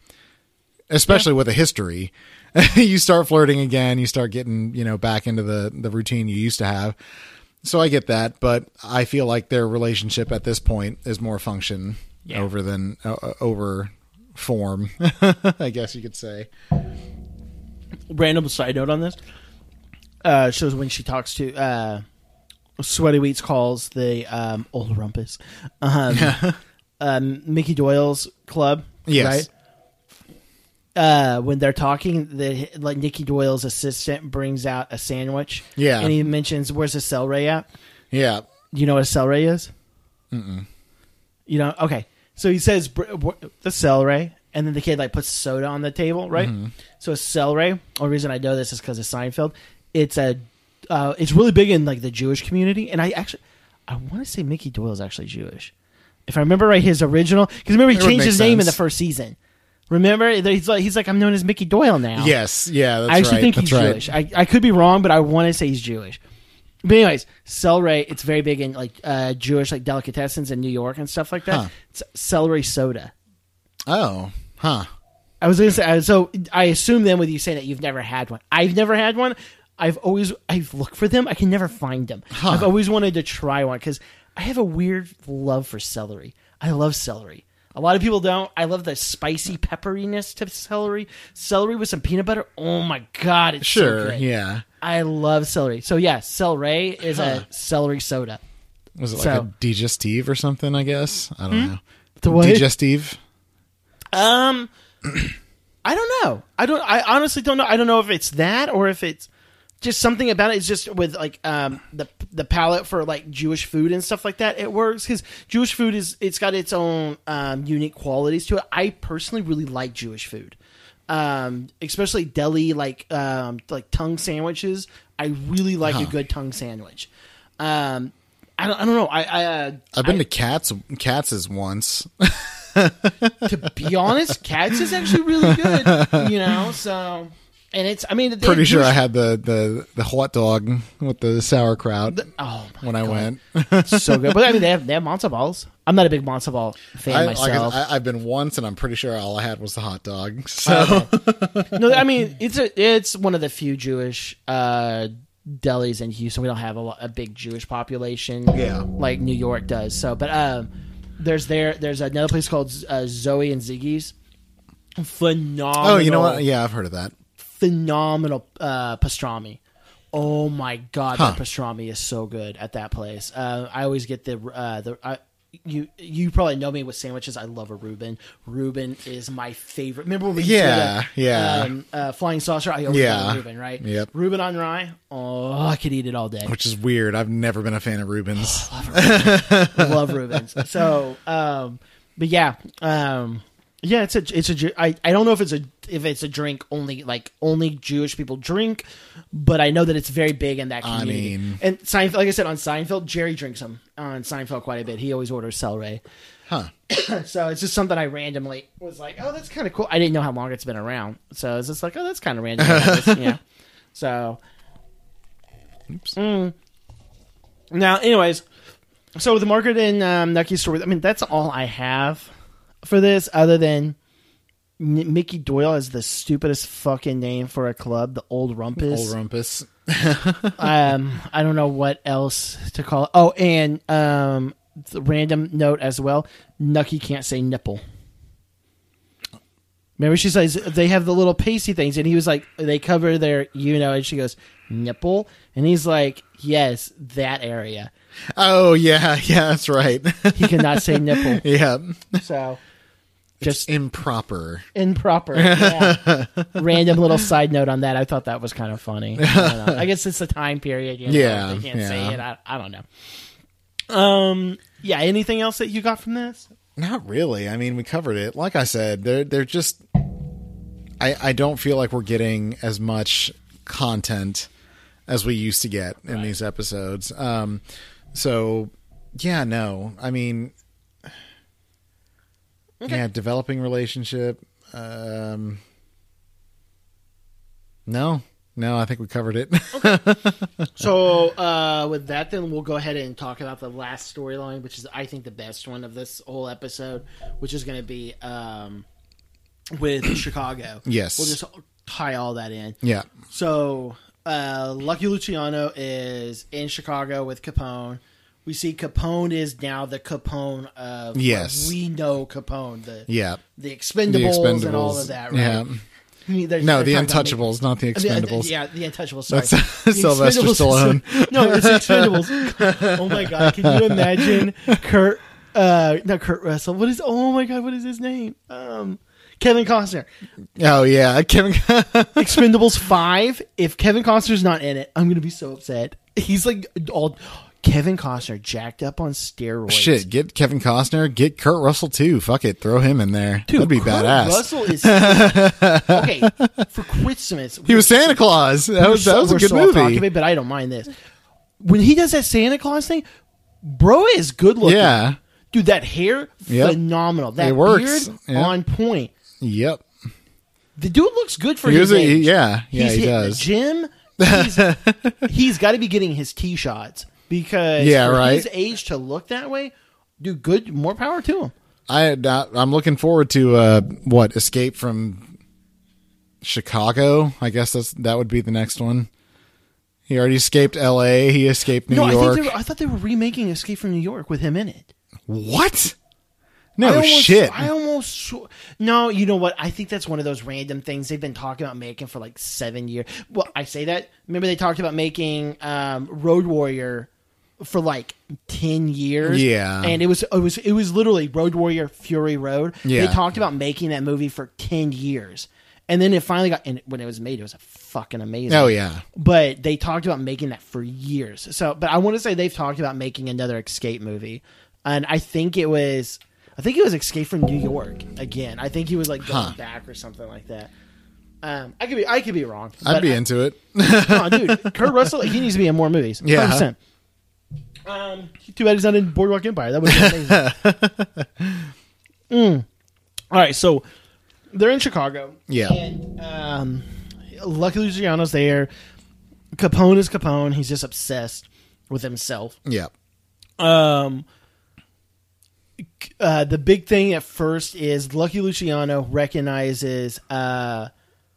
especially with a history. you start flirting again. You start getting, you know, back into the the routine you used to have. So I get that, but I feel like their relationship at this point is more function Yeah. over than uh, uh, over form. I guess you could say. random side note on this uh shows when she talks to uh sweaty wheats calls the um old rumpus um, um mickey doyle's club Yes. right uh when they're talking the like mickey doyle's assistant brings out a sandwich Yeah. and he mentions where's the celery at Yeah. you know what a celery is Mm-mm. you know okay so he says the celery and then the kid like puts soda on the table right so a celery only reason i know this is because of seinfeld it's a uh, it's really big in like the jewish community and i actually i want to say mickey doyle is actually jewish if i remember right his original because remember he It changed his name in the first season remember he's like he's like i'm known as mickey doyle now Yes. Yeah. That's I actually right. think he's right. Jewish. I, I could be wrong, but I want to say he's Jewish. But anyways, celery, it's very big in like uh, Jewish like delicatessens in New York and stuff like that. Huh. It's celery soda. Oh. Huh. I was gonna say so. I assume then with you saying that you've never had one. I've never had one. I've always I've looked for them. I can never find them. I've always wanted to try one because I have a weird love for celery. I love celery. A lot of people don't. I love the spicy pepperiness to celery. Celery with some peanut butter. Oh my god, it's so Sure. good. yeah. I love celery. So yeah, celery is a celery soda. Was it like So- a digestive or something? I guess. I don't know. The what? Digestive. Um, I don't know. I don't. I honestly don't know. I don't know if it's that or if it's just something about it. It's just with like um the the palate for like Jewish food and stuff like that. It works because Jewish food is it's got its own um, unique qualities to it. I personally really like Jewish food. Um, especially deli like um like tongue sandwiches. I really like a good tongue sandwich. Um, I don't, I don't know. I, I uh, I've been I- to Katz Katz's once. to be honest, Katz is actually really good. You know, so and it's. I mean, Pretty sure I had the the the hot dog with the sauerkraut Oh, my when I went. So good. But I mean, they have they have matzo balls. I'm not a big matzo ball fan I, like I, myself. I, I've been once, and I'm pretty sure all I had was the hot dog. So no, I mean it's a it's one of the few Jewish uh, delis in Houston. We don't have a, a big Jewish population, Yeah. like New York does. So, but um, there's there there's another place called uh, Zoe and Ziggy's. Phenomenal. oh, you know what? Yeah, I've heard of that. phenomenal uh, pastrami. Oh my god, Huh. that pastrami is so good at that place. Uh, I always get the uh, the. I, you you probably know me with sandwiches. I love a Reuben. Reuben is my favorite. Remember when we Yeah, did a, yeah. um, uh, flying saucer? I always Yeah. love Reuben, right? Yep. Reuben on rye. Oh, I could eat it all day. Which is weird. I've never been a fan of Rubens. love Rubens. So, um, but yeah, um, yeah, it's a, it's a, I, I don't know if it's a, if it's a drink only like only Jewish people drink, but I know that it's very big in that I community. mean- and Seinfeld, like I said on Seinfeld, Jerry drinks them on Seinfeld quite a bit. He always orders celery. Huh. So it's just something I randomly was like, oh, that's kind of cool. I didn't know how long it's been around, so it's just like, oh, that's kind of random. yeah. So, Oops. Mm. now, anyways, so the Margaret and um, Nucky story. I mean, that's all I have for this, other than N- Mickey Doyle is the stupidest fucking name for a club, the Old Rumpus. Old Rumpus. um, I don't know what else to call it. Oh, and um, the random note as well. Nucky can't say nipple. Remember, she says they have the little pasty things, and he was like, they cover their, you know, and she goes nipple, and he's like, yes, that area. Oh yeah, yeah, that's right. He cannot say nipple, yeah, so just improper. improper. Yeah. Random little side note on that. I thought that was kind of funny. I. I guess it's the time period. You know, Yeah, they can't say it. I, I don't know. Um. Yeah. Anything else that you got from this? Not really. I mean, we covered it. Like I said, they're they're just. I I don't feel like we're getting as much content as we used to get in these episodes. Um, so yeah, no. I mean, yeah, developing relationship. Um, no, no. I think we covered it. So, uh, with that, then we'll go ahead and talk about the last storyline, which is, I think, the best one of this whole episode, which is going to be um, with Chicago. Yes. We'll just tie all that in. yeah, So, uh, Lucky Luciano is in Chicago with Capone. We see Capone is now the Capone of Yes. we know Capone the yeah. the Expendables, and all of that. Right? Yeah. I mean, they're- No, they're the Untouchables, not the uh, Expendables. yeah, the Untouchables. Sorry, That's The Sylvester Stallone. no, it's Expendables. oh my god, can you imagine Kurt? Uh, not Kurt Russell. What is? Oh my god, what is his name? Um, Kevin Costner. Oh yeah, Kevin. Expendables five. If Kevin Costner's not in it, I'm gonna be so upset. He's like all Kevin Costner jacked up on steroids. Shit, get Kevin Costner, get Kurt Russell too. Fuck it, throw him in there. Dude, That'd be Kurt badass. Russell is okay for Christmas. He was Santa Claus. That was that was a good movie. It, but I don't mind this. When he does that Santa Claus thing, bro is good looking. Yeah. dude, that hair Yep. phenomenal. That beard Yep. on point. Yep. The dude looks good for He his a- age. yeah, yeah, he's he does. The gym. He's, he's got to be getting his tee shots because Yeah, for right. his age to look that way, dude, good. More power to him. I I'm looking forward to uh what Escape from Chicago. I guess that's that would be the next one. He already escaped L.A. He escaped New no, I York. think were, I thought they were remaking Escape from New York with him in it. what? No I almost, shit. I almost no. You know what? I think that's one of those random things they've been talking about making for like seven years. Well, I say that. Remember they talked about making um, Road Warrior for like ten years. Yeah. and it was it was it was literally Road Warrior Fury Road. Yeah. they talked about making that movie for ten years, and then it finally got. And when it was made, it was a fucking amazing. oh yeah. But they talked about making that for years. So, but I want to say they've talked about making another Escape movie, and I think it was, I think it was Escape from New York again. I think he was like going Huh. back or something like that. Um, I could be, I could be wrong. I'd be I- into it. oh, dude, Kurt Russell, he needs to be in more movies. Yeah. 100%. Um, too bad he's not in Boardwalk Empire. That would be amazing. Mm. All right, so they're in Chicago. Yeah. And um, Lucky Luciano's there. Capone is Capone. He's just obsessed with himself. yeah. Um, uh, the big thing at first is Lucky Luciano recognizes uh,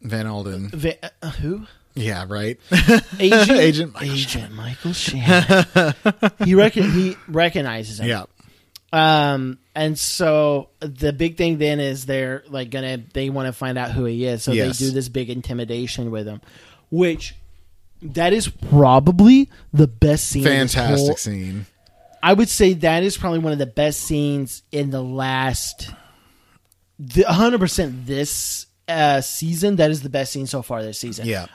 Van Alden. Va- uh, who Yeah, right. Agent Agent Michael Agent Michael Shannon. he reckon he recognizes him. yeah. Um, and so the big thing then is they're like gonna they want to find out who he is, so Yes. they do this big intimidation with him, which that is probably the best scene. in this Fantastic whole- scene. I would say that is probably one of the best scenes in the last, the 100% this uh, season. That is the best scene so far this season. Yeah.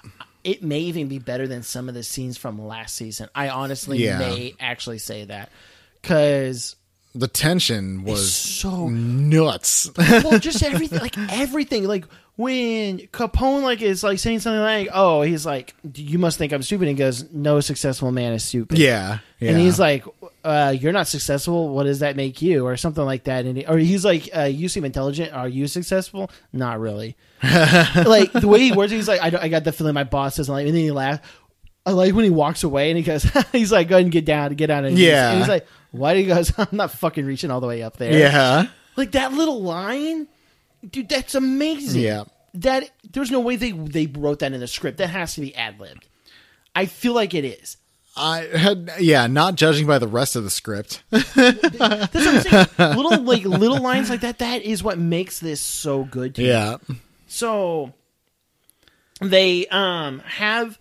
It may even be better than some of the scenes from last season. I honestly Yeah. may actually say that because The tension was so nuts. well, just everything, like everything, like when Capone like is like saying something like, "Oh, he's like, you must think I'm stupid." And he goes, "No successful man is stupid." yeah. Yeah. And he's like, uh, "You're not successful. What does that make you?" Or something like that. And he, or he's like, uh, "You seem intelligent. Are you successful? Not really." like the way he words, it, he's like, I, "I got the feeling my boss doesn't like." me. And then he laughs. I like when he walks away and he goes, "He's like, go ahead and get down, get down." And Yeah. and he's like, "Why?" do He goes, "I'm not fucking reaching all the way up there." yeah. like that little line, dude. That's amazing. Yeah. That there's no way they they wrote that in the script. That has to be ad libbed. I feel like it is. I had yeah, not judging by the rest of the script. That's what I'm saying. little like little lines like that. That is what makes this so good. To me. yeah. So they um have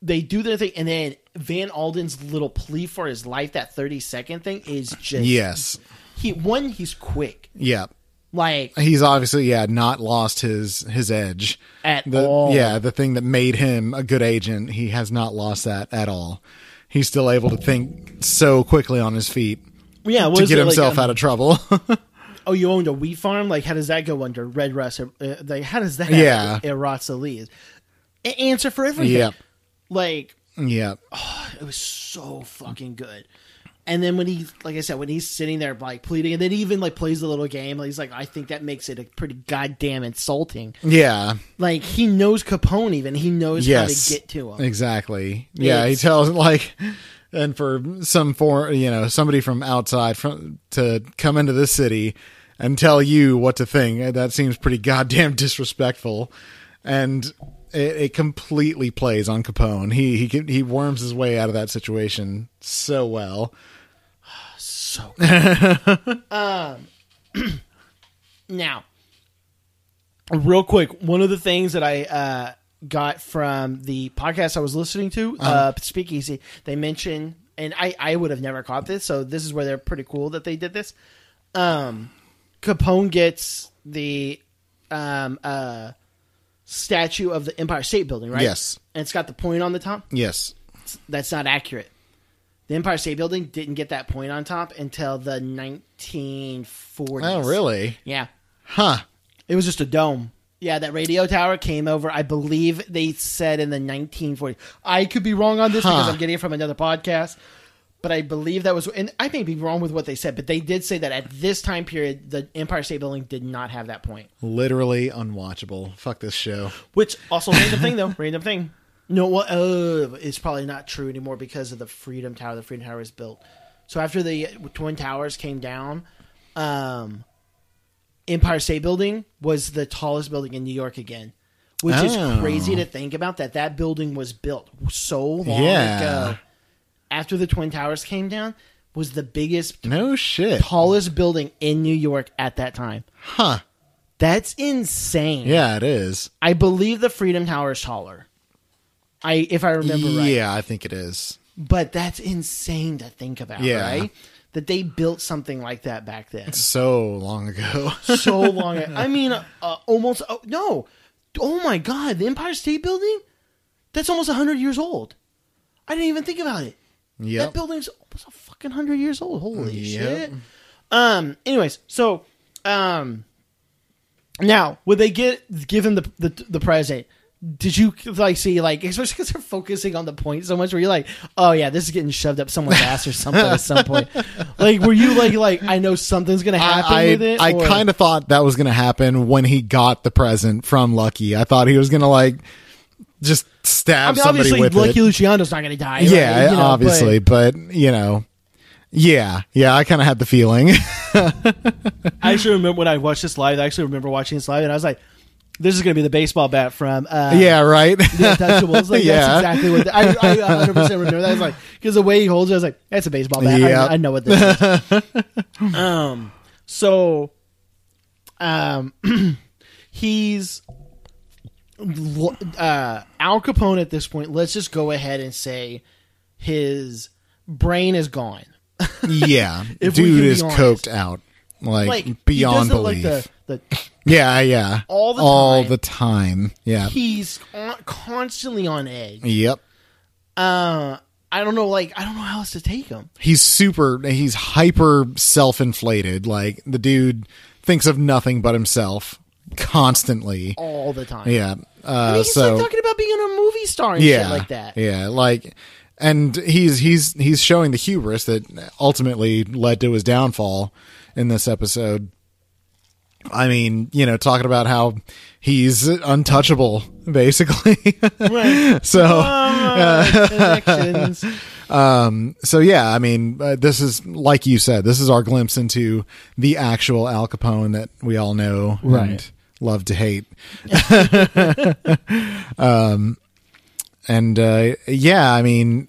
they do their thing, and then Van Alden's little plea for his life, that thirty second thing, is just Yes. He one, he's quick. Yeah. Like He's obviously yeah, not lost his his edge. At the, all. Yeah, the thing that made him a good agent, he has not lost that at all. He's still able to think so quickly on his feet yeah, to get it, like, himself um, out of trouble. oh, you owned a wheat farm? Like, how does that go under red rust? Uh, like, how does that Yeah. erots A answer for everything. Yep. Like, yeah. it was so fucking good. And then when he, like I said, when he's sitting there like pleading, and then he even like plays the little game. He's like, I think that makes it a pretty goddamn insulting. Yeah. Like he knows Capone, even he knows Yes. how to get to him. Exactly. Yeah, he tells like and for some for you know, somebody from outside from to come into this city and tell you what to think, eh, that seems pretty goddamn disrespectful. And it, it completely plays on Capone. He he he worms his way out of that situation so well. So good. um, now, real quick, one of the things that I uh, got from the podcast I was listening to, uh, Speakeasy, they mentioned, and I, I would have never caught this, so this is where they're pretty cool that they did this. Um, Capone gets the um, uh, statue of the Empire State Building, right? Yes. And it's got the point on the top Yes. that's not accurate. The Empire State Building didn't get that point on top until the 1940s. Oh, really? Yeah. Huh. It was just a dome. Yeah, that radio tower came over, I believe they said in the 1940s. I could be wrong on this because I'm getting it from another podcast, but I believe that was, and I may be wrong with what they said, but they did say that at this time period, the Empire State Building did not have that point. Literally unwatchable. Fuck this show. Which also random thing though, random thing. No, well, uh, it's probably not true anymore because of the Freedom Tower. The Freedom Tower was built. So after the Twin Towers came down, um, Empire State Building was the tallest building in New York again, which Oh. is crazy to think about. That that building was built so long Yeah. ago. After the Twin Towers came down, was the biggest, No shit. tallest building in New York at that time. Huh. That's insane. Yeah, it is. I believe the Freedom Tower is taller. I if I remember right. Yeah, I think it is. But that's insane to think about, Yeah. right? That they built something like that back then. So long ago. so long. I mean, uh, almost. Oh, no. Oh my God. The Empire State Building? That's almost 100 years old. I didn't even think about it. Yeah. That building's almost a fucking 100 years old. Holy Yep. shit. Um, anyways, so, um, now, would they get, give him the, the, the present? Did you like see like especially because they're focusing on the point so much where you're like oh yeah this is getting shoved up someone's ass or something at some point like were you like like I know something's gonna happen I, with it I or- kind of thought that was going to happen when he got the present from Lucky. I thought he was going to like just I stab mean somebody obviously with Lucky it. Luciano's not gonna die right? yeah, You know, obviously, but- but, you know, Yeah, yeah, I kind of had the feeling. I actually remember when I watched this live. I actually remember watching this live, and I was like, "This is going to be the baseball bat from uh, yeah, right. the Untouchables." Like Yeah. that's exactly what the, I, I 100 percent remember. That I was like because the way he holds it, I was like, "That's a baseball bat." I- Yep. I, know what this is. um, so, um, he's uh, Al Capone at this point. Let's just go ahead and say his brain is gone. yeah, If dude is honest. coked out, like, Like beyond he does it belief. Like the, the yeah, yeah, All the all time. the time. Yeah, he's on, constantly on edge. yep. Uh, I don't know, like I don't know how else to take him. He's super. He's hyper self-inflated. Like the dude thinks of nothing but himself constantly. all the time. Yeah. I mean, Uh, he's so like talking about being a movie star and yeah, shit like that. Yeah, like, and he's he's he's showing the hubris that ultimately led to his downfall in this episode. I mean, you know, talking about how he's untouchable, basically. Right. so, Uh, um, so yeah, I mean, uh, this is like you said, this is our glimpse into the actual Al Capone that we all know Right. and love to hate. um, and uh, yeah, I mean,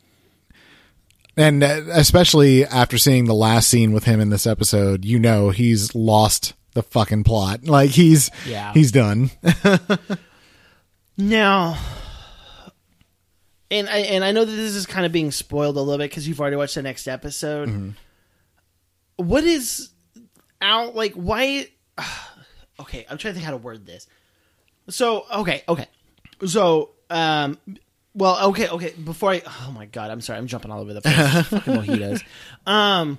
and uh, especially after seeing the last scene with him in this episode, you know he's lost the fucking plot. Like he's Yeah. he's done. Now, and I and I know that this is kind of being spoiled a little bit because you've already watched the next episode. Mm-hmm. What is out like? Why? Okay, I'm trying to think how to word this. So okay, okay, so um, well, okay, okay. Before I, oh my god, I'm sorry, I'm jumping all over the place. Fucking mojitos. Um,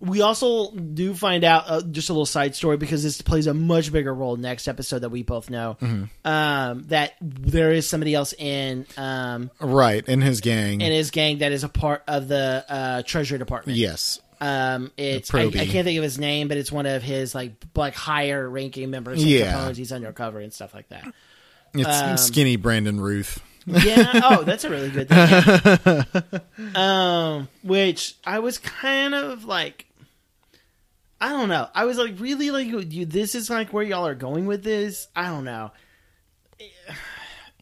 we also do find out uh, just a little side story because this plays a much bigger role next episode that we both know. Um, that there is somebody else in um right in his gang. in his gang that is a part of the uh, Treasury Department. yes. Um, it's I, I can't think of his name, but it's one of his like like higher ranking members. Yeah. He's undercover and stuff like that. It's Um, skinny Brandon Ruth. Yeah. Oh, that's a really good thing. yeah. um, which I was kind of like, I don't know. I was like, really, like, you, this is like where y'all are going with this. I don't know. It,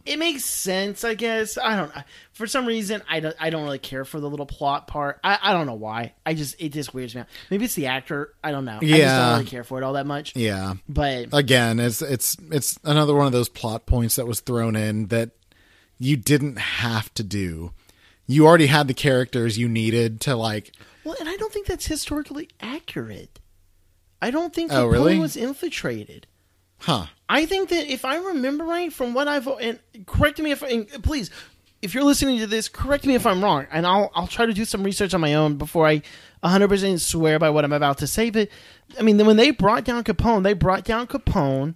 it makes sense, I guess. I don't. For some reason, I don't. I don't really care for the little plot part. I, I don't know why. I just it just weirds me out. Maybe it's the actor. I don't know. I just Yeah. don't really care for it all that much. Yeah. But Again, it's it's it's another one of those plot points that was thrown in that you didn't have to do. You already had the characters you needed to like Well, and I don't think that's historically accurate. I don't think Oh, Capone really? was infiltrated. huh. I think that if I remember right from what I've and correct me if and please if you're listening to this correct me if I'm wrong and I'll I'll try to do some research on my own before I 100% swear by what I'm about to say but I mean when they brought down Capone they brought down Capone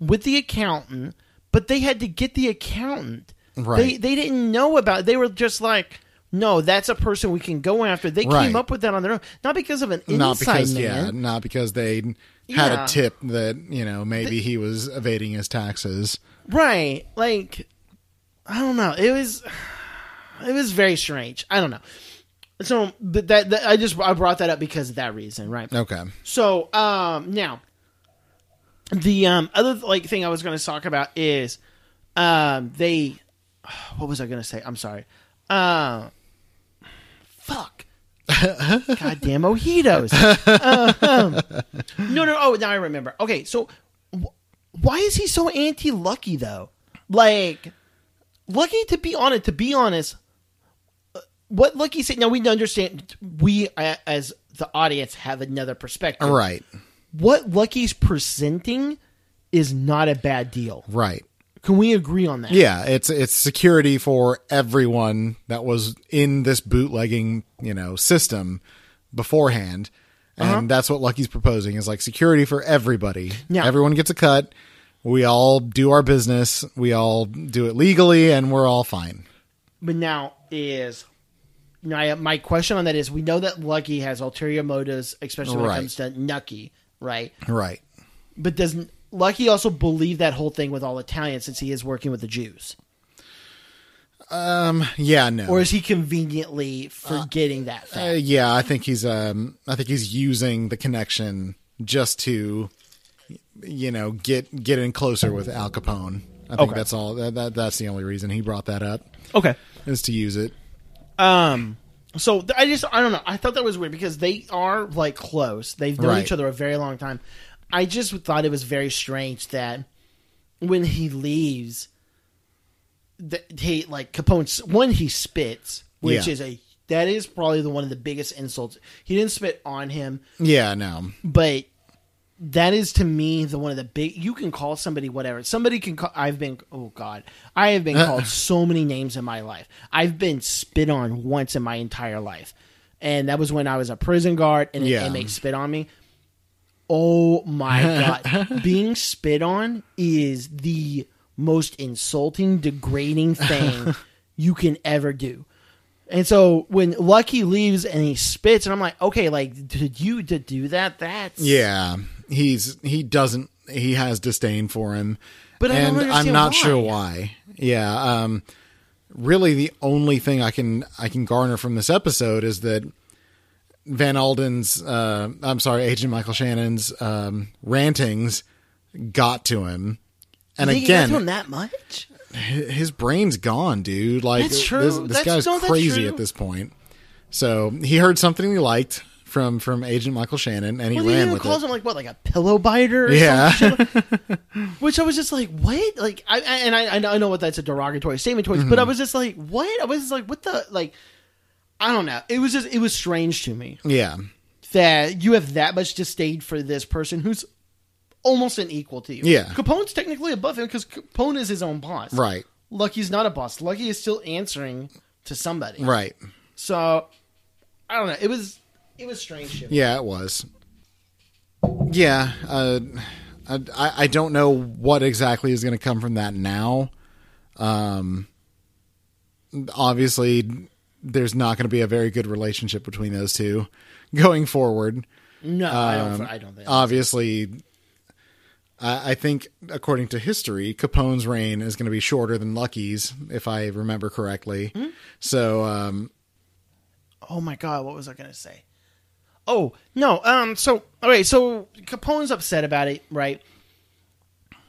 with the accountant but they had to get the accountant Right. they didn't know about they were just like no that's a person we can go after they Right. came up with that on their own not because of an Not inside because man yeah, not because they had Yeah. a tip that, you know, maybe he was evading his taxes. Right. Like I don't know. It was it was very strange. I don't know. So but that, that I just I brought that up because of that reason, right? Okay. So um now the um other like thing I was going to talk about is um they what was I going to say? I'm sorry. Uh fuck. Goddamn mojitos. um, no, no. Oh, now I remember. Okay, so wh- why is he so anti-Lucky though? Like, Lucky to be honest, to be honest, uh, what Lucky said. Now we understand. We uh, as the audience have another perspective. Right. What Lucky's presenting is not a bad deal. Right. Can we agree on that? Yeah, it's it's security for everyone that was in this bootlegging, you know, system beforehand. And Uh-huh. that's what Lucky's proposing is like security for everybody. Yeah. Everyone gets a cut. We all do our business. We all do it legally and we're all fine. But now is now I- my question on that is: we know that Lucky has ulterior motives, especially when Right. it comes to Nucky, right? Right. But does Lucky also believed that whole thing with all Italians since he is working with the Jews? Um, yeah, no. or is he conveniently forgetting that Uh, fact? yeah, I think he's um I think he's using the connection just to you know, get get in closer with Al Capone. I think Okay. that's all that, that that's the only reason he brought that up okay. is to use it. Um. So th- I just I don't know. I thought that was weird because they are like close. They've known Right. each other a very long time. I just thought it was very strange that when he leaves, that he like Capone's when he spits, which Yeah. is a that is probably the one of the biggest insults. He didn't spit on him, Yeah, no. but that is to me the one of the big you can call somebody whatever somebody can call i've been oh god i have been called so many names in my life i've been spit on once in my entire life and that was when i was a prison guard and an Yeah. inmate spit on me oh my god being spit on is the most insulting degrading thing you can ever do and so when Lucky leaves and he spits, and I'm like, okay, like, did you to do that? That's Yeah. He's he doesn't he has disdain for him. But and I'm not why. sure why. Yeah, um really the only thing I can I can garner from this episode is that Van Alden's uh I'm sorry, Agent Michael Shannon's um rantings got to him. And You he again, him that much? his brain's gone, dude. Like this, this guy's no, crazy at this point. So he heard something he liked from from Agent Michael Shannon, and he Well, ran even with calls it. him like what, like a pillow biter? Or Yeah. Which I was just like, what? Like, I and I I know- I know what that's a derogatory statement towards, Mm-hmm. but I was just like, what? I was just like, what the like? I don't know. It was just it was strange to me yeah, that you have that much disdain for this person who's almost an equal to you. Yeah. Capone's technically above him because Capone is his own boss. right, Lucky's not a boss. Lucky is still answering to somebody. right. So I don't know. It was it was strange. To me. Yeah, it was. Yeah, uh, I I don't know what exactly is going to come from that now. Um, obviously, there's not going to be a very good relationship between those two going forward. No, I Um, don't. I don't think. Obviously, I, I think according to history, Capone's reign is going to be shorter than Lucky's, if I remember correctly. Hmm? So, um, oh my god, what was I gonna say? Oh no. Um. So okay. So Capone's upset about it, right?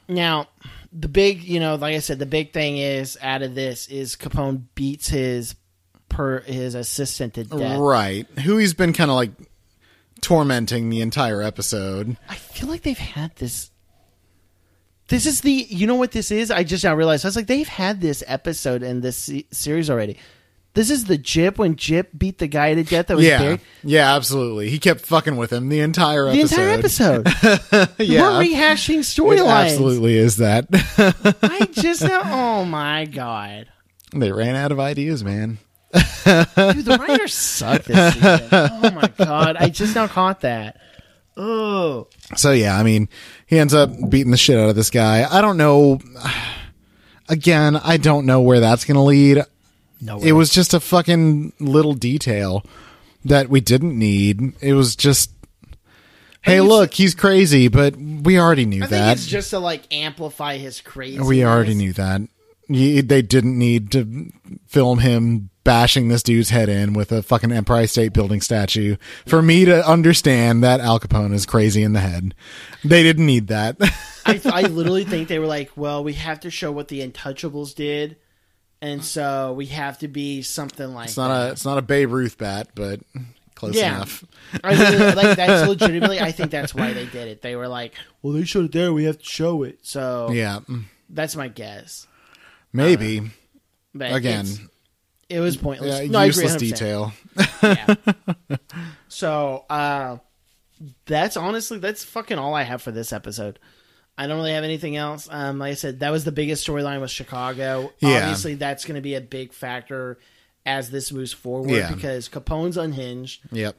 Now, the big, you know, like I said, the big thing is out of this is Capone beats his per his assistant to death. right, who he's been kind of like tormenting the entire episode. I feel like they've had this. This is the. You know what this is? I just now realized. I was like, they've had this episode in this se- series already. This is the Gyp when Gyp beat the guy to death that was yeah, buried. yeah, absolutely. He kept fucking with him the entire The episode. The entire episode. yeah, We're rehashing storylines. absolutely is that. I just now. Oh my god, they ran out of ideas, man. Dude, the writers suck this season. Oh my god, I just now caught that. Oh, So yeah, I mean, he ends up beating the shit out of this guy. I don't know. Again, I don't know where that's going to lead. no, It was just a fucking little detail that we didn't need. It was just, hey, look, he's crazy, but we already knew I think that. it's just to like amplify his crazy. we already knew that. Ye- They didn't need to film him bashing this dude's head in with a fucking Empire State Building statue for me to understand that Al Capone is crazy in the head. They didn't need that. I, I literally think they were like, well, we have to show what the Untouchables did, and so we have to be something like It's not that. a it's not a Babe Ruth bat, but close Yeah. enough. I like that's legitimately. I think that's why they did it. They were like, well, they showed it there. We have to show it. So Yeah, that's my guess. Maybe But again. it was pointless. Yeah, no, useless 100%. detail. Yeah. so uh, that's honestly that's fucking all I have for this episode. I don't really have anything else. Um, like I said, that was the biggest storyline with Chicago. Yeah. Obviously, that's going to be a big factor as this moves forward Yeah. because Capone's unhinged. Yep.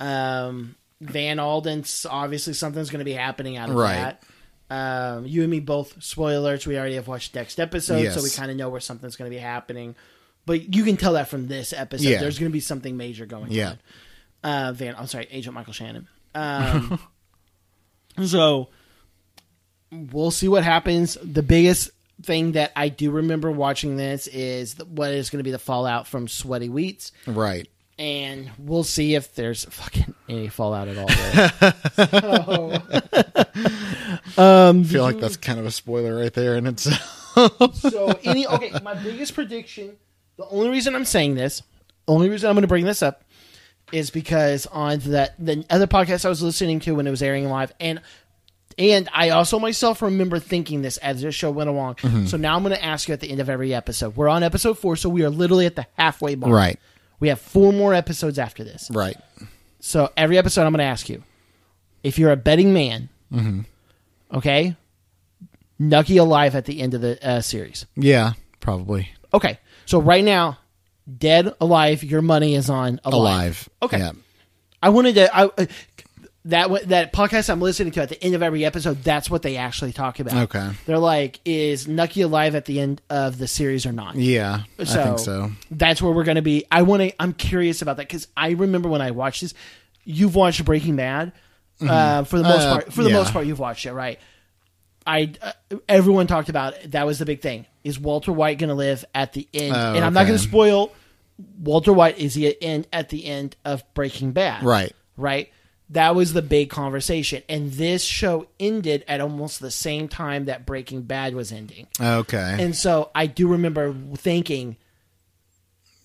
Um, Van Alden's obviously something's going to be happening out of Right. that. Um, you and me both. Spoiler alerts. We already have watched next episode, so we kind of know where something's going to be happening. But you can tell that from this episode. Yeah. There's going to be something major going Yeah. on. Uh, Van. I'm sorry, Agent Michael Shannon. Um, so we'll see what happens. The biggest thing that I do remember watching this is what is going to be the fallout from Sweaty Wheats, Right. And we'll see if there's fucking any fallout at all. There. Um, I feel like that's kind of a spoiler right there, and it's so any okay, my biggest prediction. The only reason I'm saying this, only reason I'm going to bring this up, is because on that the other podcast I was listening to when it was airing live, and and I also myself remember thinking this as the show went along. Mm-hmm. So now I'm going to ask you at the end of every episode. We're on episode four, so we are literally at the halfway mark. right. We have four more episodes after this. Right. So every episode, I'm going to ask you if you're a betting man. Okay, Nucky alive at the end of the uh, series. Yeah. Probably Okay, so right now, dead, alive, your money is on alive. alive. Okay. Yeah. I wanted to. I, uh, that that podcast I'm listening to at the end of every episode, that's what they actually talk about. Okay. They're like, is Nucky alive at the end of the series or not? Yeah. I So, think so. That's where we're going to be. I want to. I'm curious about that because I remember when I watched this. You've watched Breaking Bad uh, for the most Uh, part. For the yeah. most part, you've watched it, right? I uh, everyone talked about it. that was the big thing. Is Walter White going to live at the end? Oh, and I'm not going to spoil. Walter White is he in at the end of Breaking Bad? Right. right? That was the big conversation, and this show ended at almost the same time that Breaking Bad was ending. Okay. And so I do remember thinking,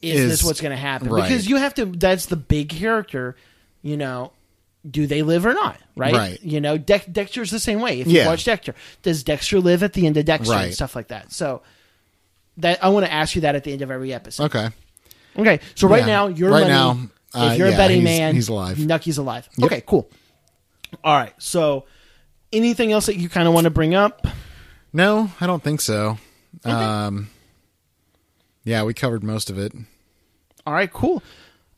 is, Is- this what's going to happen? right. Because you have to, that's the big character, you know, do they live or not? Right. Right. You know, Dex Dexter's the same way. If you Yeah. watch Dexter, does Dexter live at the end of Dexter and stuff like that? So that I want to ask you that at the end of every episode. okay. Okay. So right Yeah. now, your Right money, now, uh, if you're yeah, a betting he's- man, he's alive. Nucky's alive. Yep. Okay, cool. All right. So anything else that you kind of want to bring up? No, I don't think so. Um. Yeah, we covered most of it. All right, cool.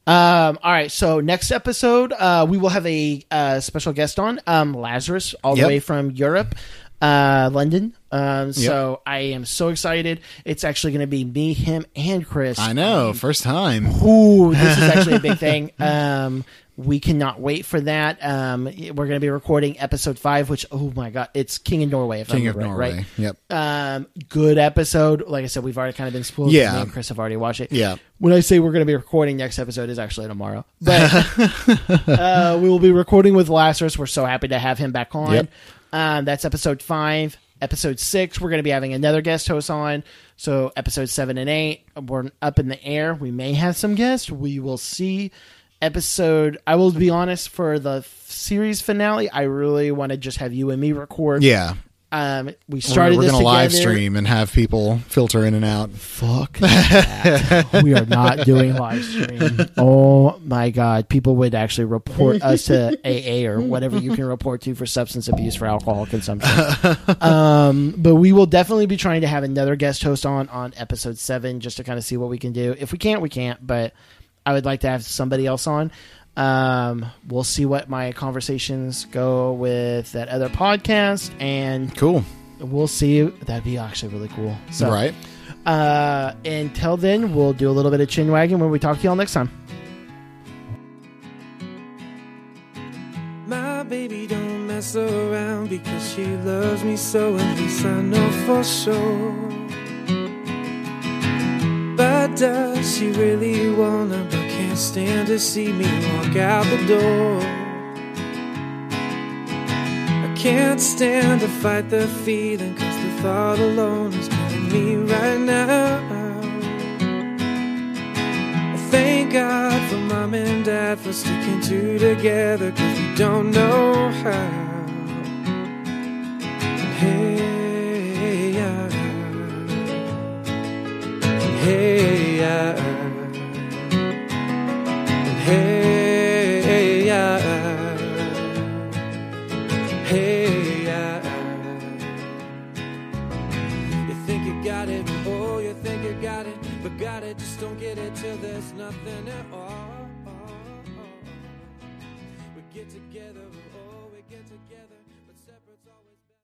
Um, all right, so next episode, uh, we will have a uh, special guest on, um, Lazarus, all the way from Europe, uh, London. Um, so I am so excited. It's actually going to be me, him, and Chris. I know, first time. Ooh, this is actually a big thing. Um, we cannot wait for that. Um, we're going to be recording episode five, which oh my god, it's King of Norway. If King I'm of right, Norway. right? Yep. Um, good episode. Like I said, we've already kind of been spoiled. Yeah. Me and Chris have already watched it. Yeah. When I say we're going to be recording next episode is actually tomorrow, but uh, we will be recording with Lazarus. We're so happy to have him back on. Yep. Um, that's episode five. Episode six, we're going to be having another guest host on. So episode seven and eight, we're up in the air. We may have some guests. We will see. Episode, I will be honest, for the f- series finale, I really want to just have you and me record. Yeah. Um, we We're, started we're gonna live stream and have people filter in and out. Fuck that. we are not doing live stream. Oh my god, people would actually report us to AA or whatever you can report to for substance abuse for alcohol consumption. um, but we will definitely be trying to have another guest host on on episode seven just to kind of see what we can do. If we can't, we can't. But I would like to have somebody else on. Um, we'll see what my conversations go with that other podcast, and Cool. we'll see. That'd be actually really cool. So, right. uh, until then, we'll do a little bit of chin wagging when we talk to y'all next time. My baby don't mess around because she loves me so, and this I know for sure. But does she really wanna, but can't stand to see me walk out the door? I can't stand to fight the feeling, cause the thought alone is killing me right now. I Thank God for mom and dad for sticking two together cause we don't know how. Hey, yeah. Hey, yeah. Hey, yeah. Hey, yeah. You think you got it, oh, you think you got it, but got it, just don't get it till there's nothing at all. We get together.